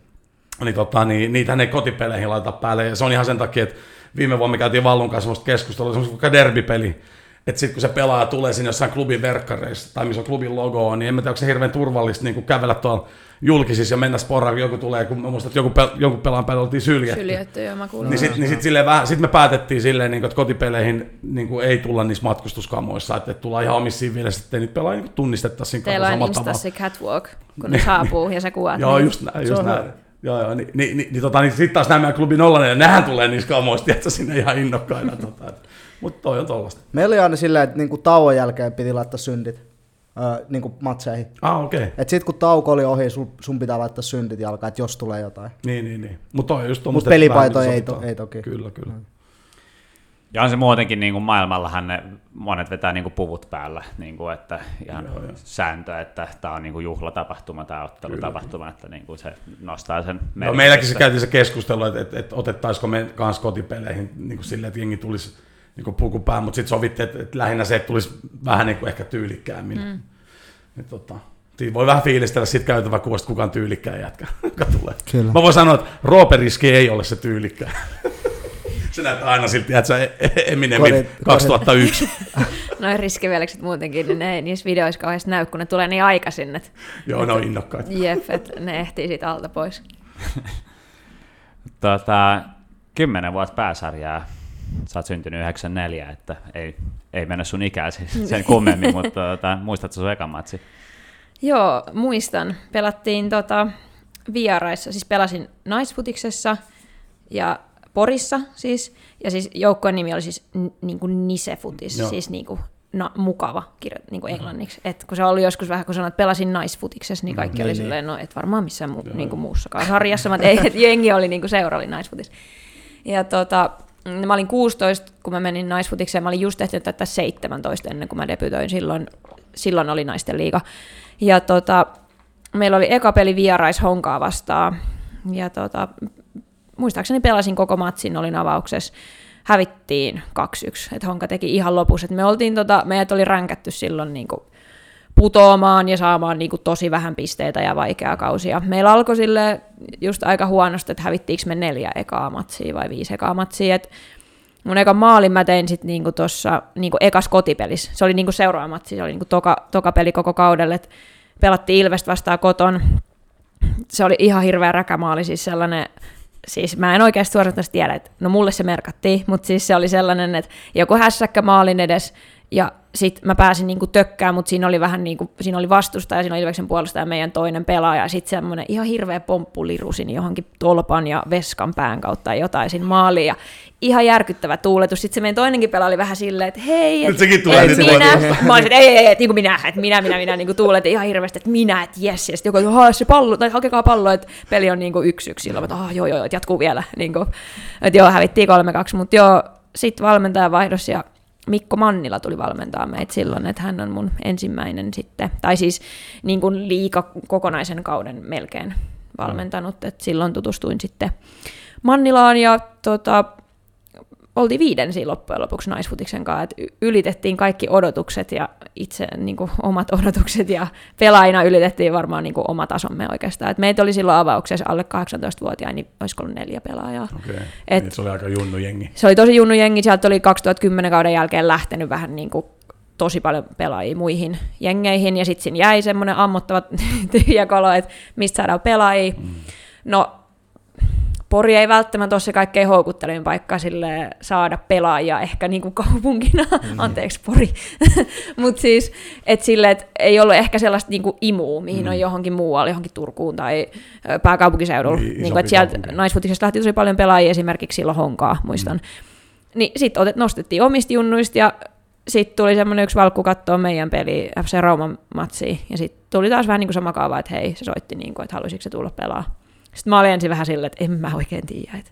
niin, tota, niin niitä ne kotipeleihin laita päälle. Ja se on ihan sen takia, että viime vuonna me käytiin Vallun kanssa semmoista keskustelua, semmoista derbipeli, että sitten kun se pelaaja tulee sinne jossain klubin verkkareissa, tai missä on klubin logo, niin en mä tiedä, onko se hirveän turvallista niin kävellä tuolla julkisissa ja mennä sporaan, kun joku tulee, kun mä muistan, että joku, pel, joku pelaan päällä oltiin syljetty. Syljetty, joo, mä kuulin. Niin sitten niin sit silleen vähän, sit me päätettiin silleen, niin kuin, että kotipeleihin niin kuin, ei tulla niissä matkustuskamoissa, että, että tullaan ihan omissa siviileissä, että niitä pelaa niin tunnistettaisiin Teillä on Instassa catwalk, kun ne saapuu ja se kuvat. joo, just näin, just näin. Joo, joo, niin, niin, niin, niin, tota, niin sitten taas nämä klubin nollainen, ja nehän tulee niissä kamoista, että sinne ihan innokkaina. tota, mutta toi on tollasta. Meillä oli aina silleen, että niinku tauon jälkeen piti laittaa syndit öö, niin kuin matseihin. Ah, okei. Okay. Et sit kun tauko oli ohi, sun, sun pitää laittaa syntit jalkaan, että jos tulee jotain. Niin, niin, niin. Mutta just Mut pelipaito ei, to, ei toki. Kyllä, kyllä. Mm. Ja on se muutenkin niin kuin maailmallahan ne monet vetää niin kuin puvut päällä, niin kuin, että ihan joo, joo. sääntö, että tämä on niin kuin juhlatapahtuma, tämä ottelutapahtuma, että niin kuin se nostaa sen no, Meilläkin se käytiin se keskustelu, että, että, että otettaisiko me kanssa kotipeleihin niin kuin silleen, että jengi tulisi niin puku päähän, mutta sitten sovittiin, että, että lähinnä se että tulisi vähän niin kuin ehkä tyylikkäämmin. Mm. Niin, tota, voi vähän fiilistellä siitä käytävä kuvasta, kuka on tyylikkää jätkä, joka tulee. Kyllä. Mä voin sanoa, että Rooperiski ei ole se tyylikkää. se näyttää aina silti, että se Eminemin 2001. Noin riskivelekset muutenkin, niin ne ei niissä videoissa kauheasti näy, kun ne tulee niin aikaisin. Että, Joo, ne on innokkaita. Jep, että ne ehtii siitä alta pois. tota, kymmenen vuotta pääsarjaa sä oot syntynyt 94, että ei, ei mennä sun ikäsi sen kummemmin, mutta tota, muistatko sun ekan matsi? Joo, muistan. Pelattiin tota, vieraissa, siis pelasin naisfutiksessa ja Porissa siis, ja siis joukkojen nimi oli siis niin kuin Nisefutis, Joo. siis niin kuin na, mukava kirjo, niin kuin englanniksi. Et kun se oli joskus vähän, kun sanoit, että pelasin naisfutiksessa, niin kaikki mm, oli niin, silleen, no et varmaan missään mu, niin kuin muussakaan sarjassa, mutta ei, jengi oli niin kuin seura oli naisfutis. Ja tota, mä olin 16, kun mä menin naisfutikseen. Mä olin just tehty tätä 17 ennen kuin mä debytoin. Silloin, silloin oli naisten liiga. Ja tota, meillä oli eka peli vierais Honkaa vastaan. Ja tota, muistaakseni pelasin koko matsin, olin avauksessa. Hävittiin 2-1, että Honka teki ihan lopussa. Et me oltiin, tota, meidät oli ränkätty silloin niin kuin putoamaan ja saamaan niin kuin tosi vähän pisteitä ja vaikeaa kausia. Meillä alkoi sille just aika huonosti, että hävittiinkö me neljä ekaa matsia vai viisi ekaa matsia. Et mun eka maalin mä tein sitten niinku tuossa niinku ekas kotipelissä. Se oli niinku seuraava matsi, se oli niinku toka, toka peli koko kaudelle. Et pelattiin Ilvest vastaan koton. Se oli ihan hirveä räkämaali, siis sellainen siis mä en oikeasti suorastaan tiedä, että no mulle se merkattiin, mutta siis se oli sellainen, että joku hässäkkä maalin edes ja sitten mä pääsin niinku tökkään, mutta siinä oli vähän niinku, siinä oli vastustaja, siinä oli Ilveksen puolustaja meidän toinen pelaaja, ja sitten semmoinen ihan hirveä pomppu lirusin johonkin tolpan ja veskan pään kautta tai jotain siinä maaliin, ja ihan järkyttävä tuuletus. Sitten se meidän toinenkin pelaaja oli vähän silleen, että hei, et, sekin tulee et minä, mä olisin, että ei, ei, ei, niin kuin minä, että minä, minä, minä, niin kuin tuuletin ihan hirveästi, että minä, että jes, ja sitten joku, että se pallo, tai hakekaa pallo, että peli on niin kuin yksi yksi, silloin, että ah, joo, joo, että jatkuu vielä, niin kuin, että joo, hävittiin kolme kaksi, mutta joo, sitten valmentaja vaihdos ja Mikko Mannila tuli valmentaa meitä silloin, että hän on mun ensimmäinen sitten, tai siis niin kuin liika kokonaisen kauden melkein valmentanut, että silloin tutustuin sitten Mannilaan ja tota, oltiin viiden siinä loppujen lopuksi naisfutiksen kanssa, että ylitettiin kaikki odotukset ja itse niin kuin, omat odotukset ja pelaajina ylitettiin varmaan niin kuin, oma tasomme oikeastaan. Et meitä oli silloin avauksessa alle 18-vuotiaita, niin olisiko ollut neljä pelaajaa. Okay. Et, niin, se oli aika junnu jengi. Se oli tosi junnu jengi, sieltä oli 2010 kauden jälkeen lähtenyt vähän niin kuin, tosi paljon pelaajia muihin jengeihin, ja sitten siinä jäi semmoinen ammottava tyhjä kolo, että mistä saadaan pelaajia. Mm. No, Pori ei välttämättä ole se kaikkein houkuttelevin paikka sille saada pelaajia ehkä niin kuin kaupunkina, mm. anteeksi Pori, mutta siis, että sille, et ei ollut ehkä sellaista niin kuin imua, mihin mm. on johonkin muualle, johonkin Turkuun tai pääkaupunkiseudulla. Niin, niin kuin, että sieltä naisfutisesta lähti tosi paljon pelaajia esimerkiksi silloin Honkaa, muistan. Mm. Niin sitten nostettiin omista junnuista ja sitten tuli semmoinen yksi valkku katsoa meidän peli FC Rauman matsiin, ja sitten tuli taas vähän niin kuin sama kaava, että hei, se soitti niin kuin, että haluaisiko se tulla pelaa. Sitten mä olin ensin vähän silleen, että en mä oikein tiedä, että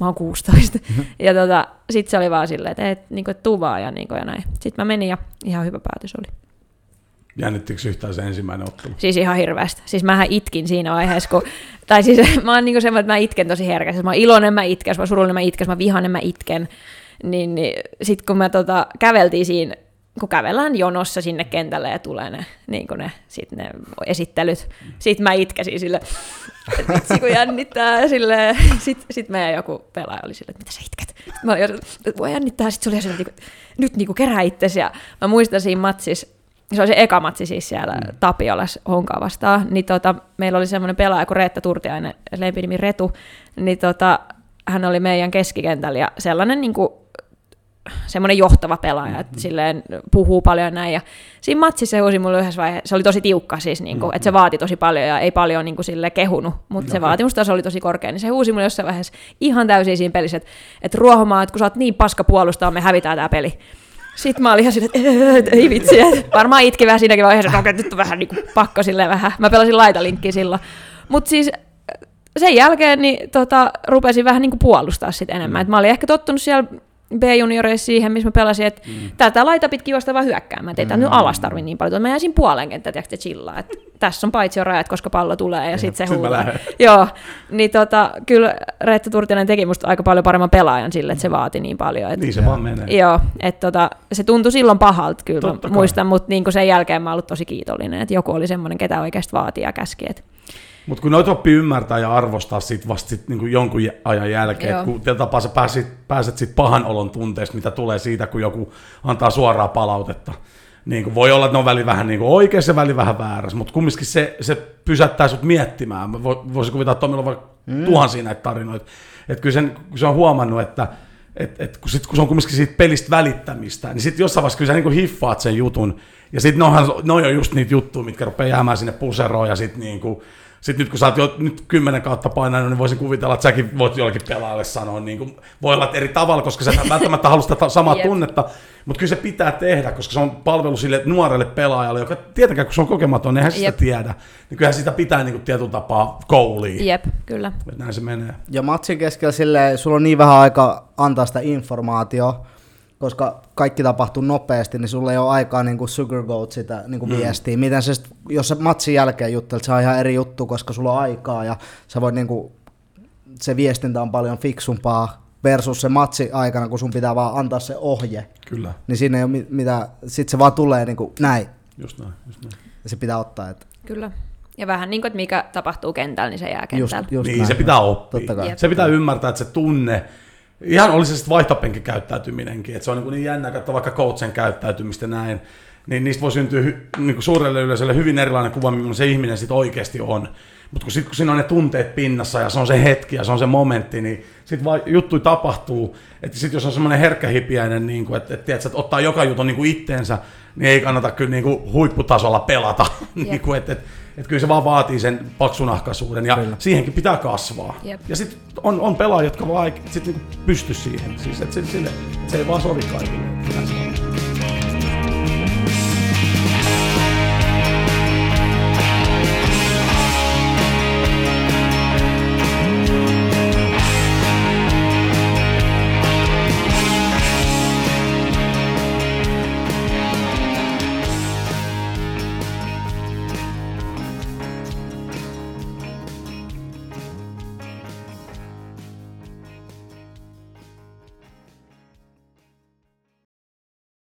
mä oon 16. Mm-hmm. ja tota, sitten se oli vaan silleen, että, et, niin kuin, että tuu vaan ja, niin kuin, ja näin. Sitten mä menin ja ihan hyvä päätös oli. Jännittikö yhtään se ensimmäinen ottelu? Siis ihan hirveästi. Siis mähän itkin siinä vaiheessa, kun... Tai siis mä oon niin semmoinen, että mä itken tosi herkästi. Mä oon iloinen, mä itken, mä oon surullinen, mä itken, mä vihanen, mä itken. Niin, niin sitten kun me tota, käveltiin siinä kun kävellään jonossa sinne kentälle ja tulee ne, niin ne, sit ne esittelyt. Sitten mä itkäsin sille, että vitsi kun jännittää. Sille. Sitten sit meidän joku pelaaja oli sille, että mitä sä itket? Mä olin, että voi jännittää. Sitten se oli sille, että nyt niin kerää itsesi. Ja mä muistan siinä matsissa, se oli se eka matsi siis siellä mm. Tapiolas Honkaa vastaan, niin tota, meillä oli semmoinen pelaaja kuin Reetta Turtiainen, lempinimi Retu, niin tota, hän oli meidän keskikentällä ja sellainen niin kuin semmoinen johtava pelaaja, että mm-hmm. silleen puhuu paljon näin. Ja siinä matsissa se huusi mulle yhdessä vaiheessa, se oli tosi tiukka siis, niin kuin, mm-hmm. että se vaati tosi paljon ja ei paljon niin kuin, sille kehunut, mutta no, se vaatimustaso oli tosi korkea, niin se huusi mulle jossain vaiheessa ihan täysin siinä pelissä, että, että ruohomaa, että kun sä oot niin paska puolustaa, me hävitään tämä peli. Sitten mä olin ihan silleen, että ei vitsi, varmaan itki vähän siinäkin vaiheessa, että nyt on vähän niin kuin pakko silleen vähän. Mä pelasin laitalinkkiä silloin. Mutta siis sen jälkeen niin, tota, rupesin vähän niin kuin puolustaa sit enemmän. Mm. Et mä olin ehkä tottunut siellä B-junioreissa siihen, missä mä pelasin, että mm. tätä laita pitkin juosta vaan hyökkäämään, että ei mm. nyt alas tarvi niin paljon. Mä jäisin puolen kenttä, tiedätkö, chillaa, että tässä on paitsi jo rajat, koska pallo tulee ja sitten se huutaa. Joo, niin tota, kyllä Reetta Turtinen teki musta aika paljon paremman pelaajan sille, että se vaati niin paljon. Että, niin se vaan menee. Joo, että tota, se tuntui silloin pahalta, kyllä Totta muistan, mutta niin sen jälkeen mä ollut tosi kiitollinen, että joku oli semmoinen, ketä oikeasti vaatii ja käski. Että mutta kun noita oppii ymmärtää ja arvostaa sit vasta sit niinku jonkun ajan jälkeen, kun tapaa sä pääset, pääset sit pahan olon tunteesta, mitä tulee siitä, kun joku antaa suoraa palautetta. Niin kuin voi olla, että ne on väli vähän niin oikeassa ja väli vähän väärässä, mutta kumminkin se, se pysäyttää sut miettimään. Mä voisin kuvitella, että Tomilla on vaikka mm. tuhansia näitä tarinoita. Että kyllä sen, kun se on huomannut, että et, et, kun, sit, kun se on kumminkin siitä pelistä välittämistä, niin sitten jossain vaiheessa kyllä sä niin hiffaat sen jutun. Ja sitten ne, ne on jo just niitä juttuja, mitkä rupeaa jäämään sinne puseroon ja sitten niin kuin, sitten nyt kun sä oot jo nyt kymmenen kautta painanut, niin voisin kuvitella, että säkin voit jollekin pelaajalle sanoa, niin kuin, voi olla eri tavalla, koska sä välttämättä halua sitä samaa yep. tunnetta, mutta kyllä se pitää tehdä, koska se on palvelu sille nuorelle pelaajalle, joka tietenkään kun se on kokematon, eihän sitä tiedä, niin kyllähän sitä pitää niin kuin tietyllä tapaa kouliin. Jep, kyllä. Näin se menee. Ja matsin keskellä silleen, sulla on niin vähän aika antaa sitä informaatiota, koska kaikki tapahtuu nopeasti, niin sulla ei ole aikaa niin sugarcoat sitä niin kuin mm. viestiä. Miten se, jos sä matsin jälkeen juttelet, se on ihan eri juttu, koska sulla on aikaa ja sä voit niin kuin, se viestintä on paljon fiksumpaa versus se matsi aikana, kun sun pitää vaan antaa se ohje. Kyllä. Niin siinä ei ole mitään, sit se vaan tulee niin kuin näin. Just näin, just näin. Ja se pitää ottaa. Että... Kyllä. Ja vähän niin kuin, että mikä tapahtuu kentällä, niin se jää kentällä. Just, just niin, näin. se pitää oppia. Totta kai. Se pitää ymmärtää, että se tunne, ihan oli se sitten käyttäytyminenkin, että se on niin, niin jännä katsoa vaikka coachen käyttäytymistä näin, niin niistä voi syntyä niin kuin suurelle yleisölle hyvin erilainen kuva, millainen se ihminen sitten oikeasti on. Mutta kun, kun siinä on ne tunteet pinnassa ja se on se hetki ja se on se momentti, niin sitten vaan juttu tapahtuu. Että sitten jos on semmoinen herkkähipiäinen, niin kuin, että, että, että, että ottaa joka jutun niin kuin itteensä, niin ei kannata kyllä niin kuin huipputasolla pelata. niin kuin, että, että, että kyllä se vaan vaatii sen paksunahkaisuuden ja kyllä. siihenkin pitää kasvaa. Jep. Ja sitten on, on pelaajia, jotka vaan sit niinku pysty siihen. Siis, että se, sille, että se ei vaan sovi kaikille.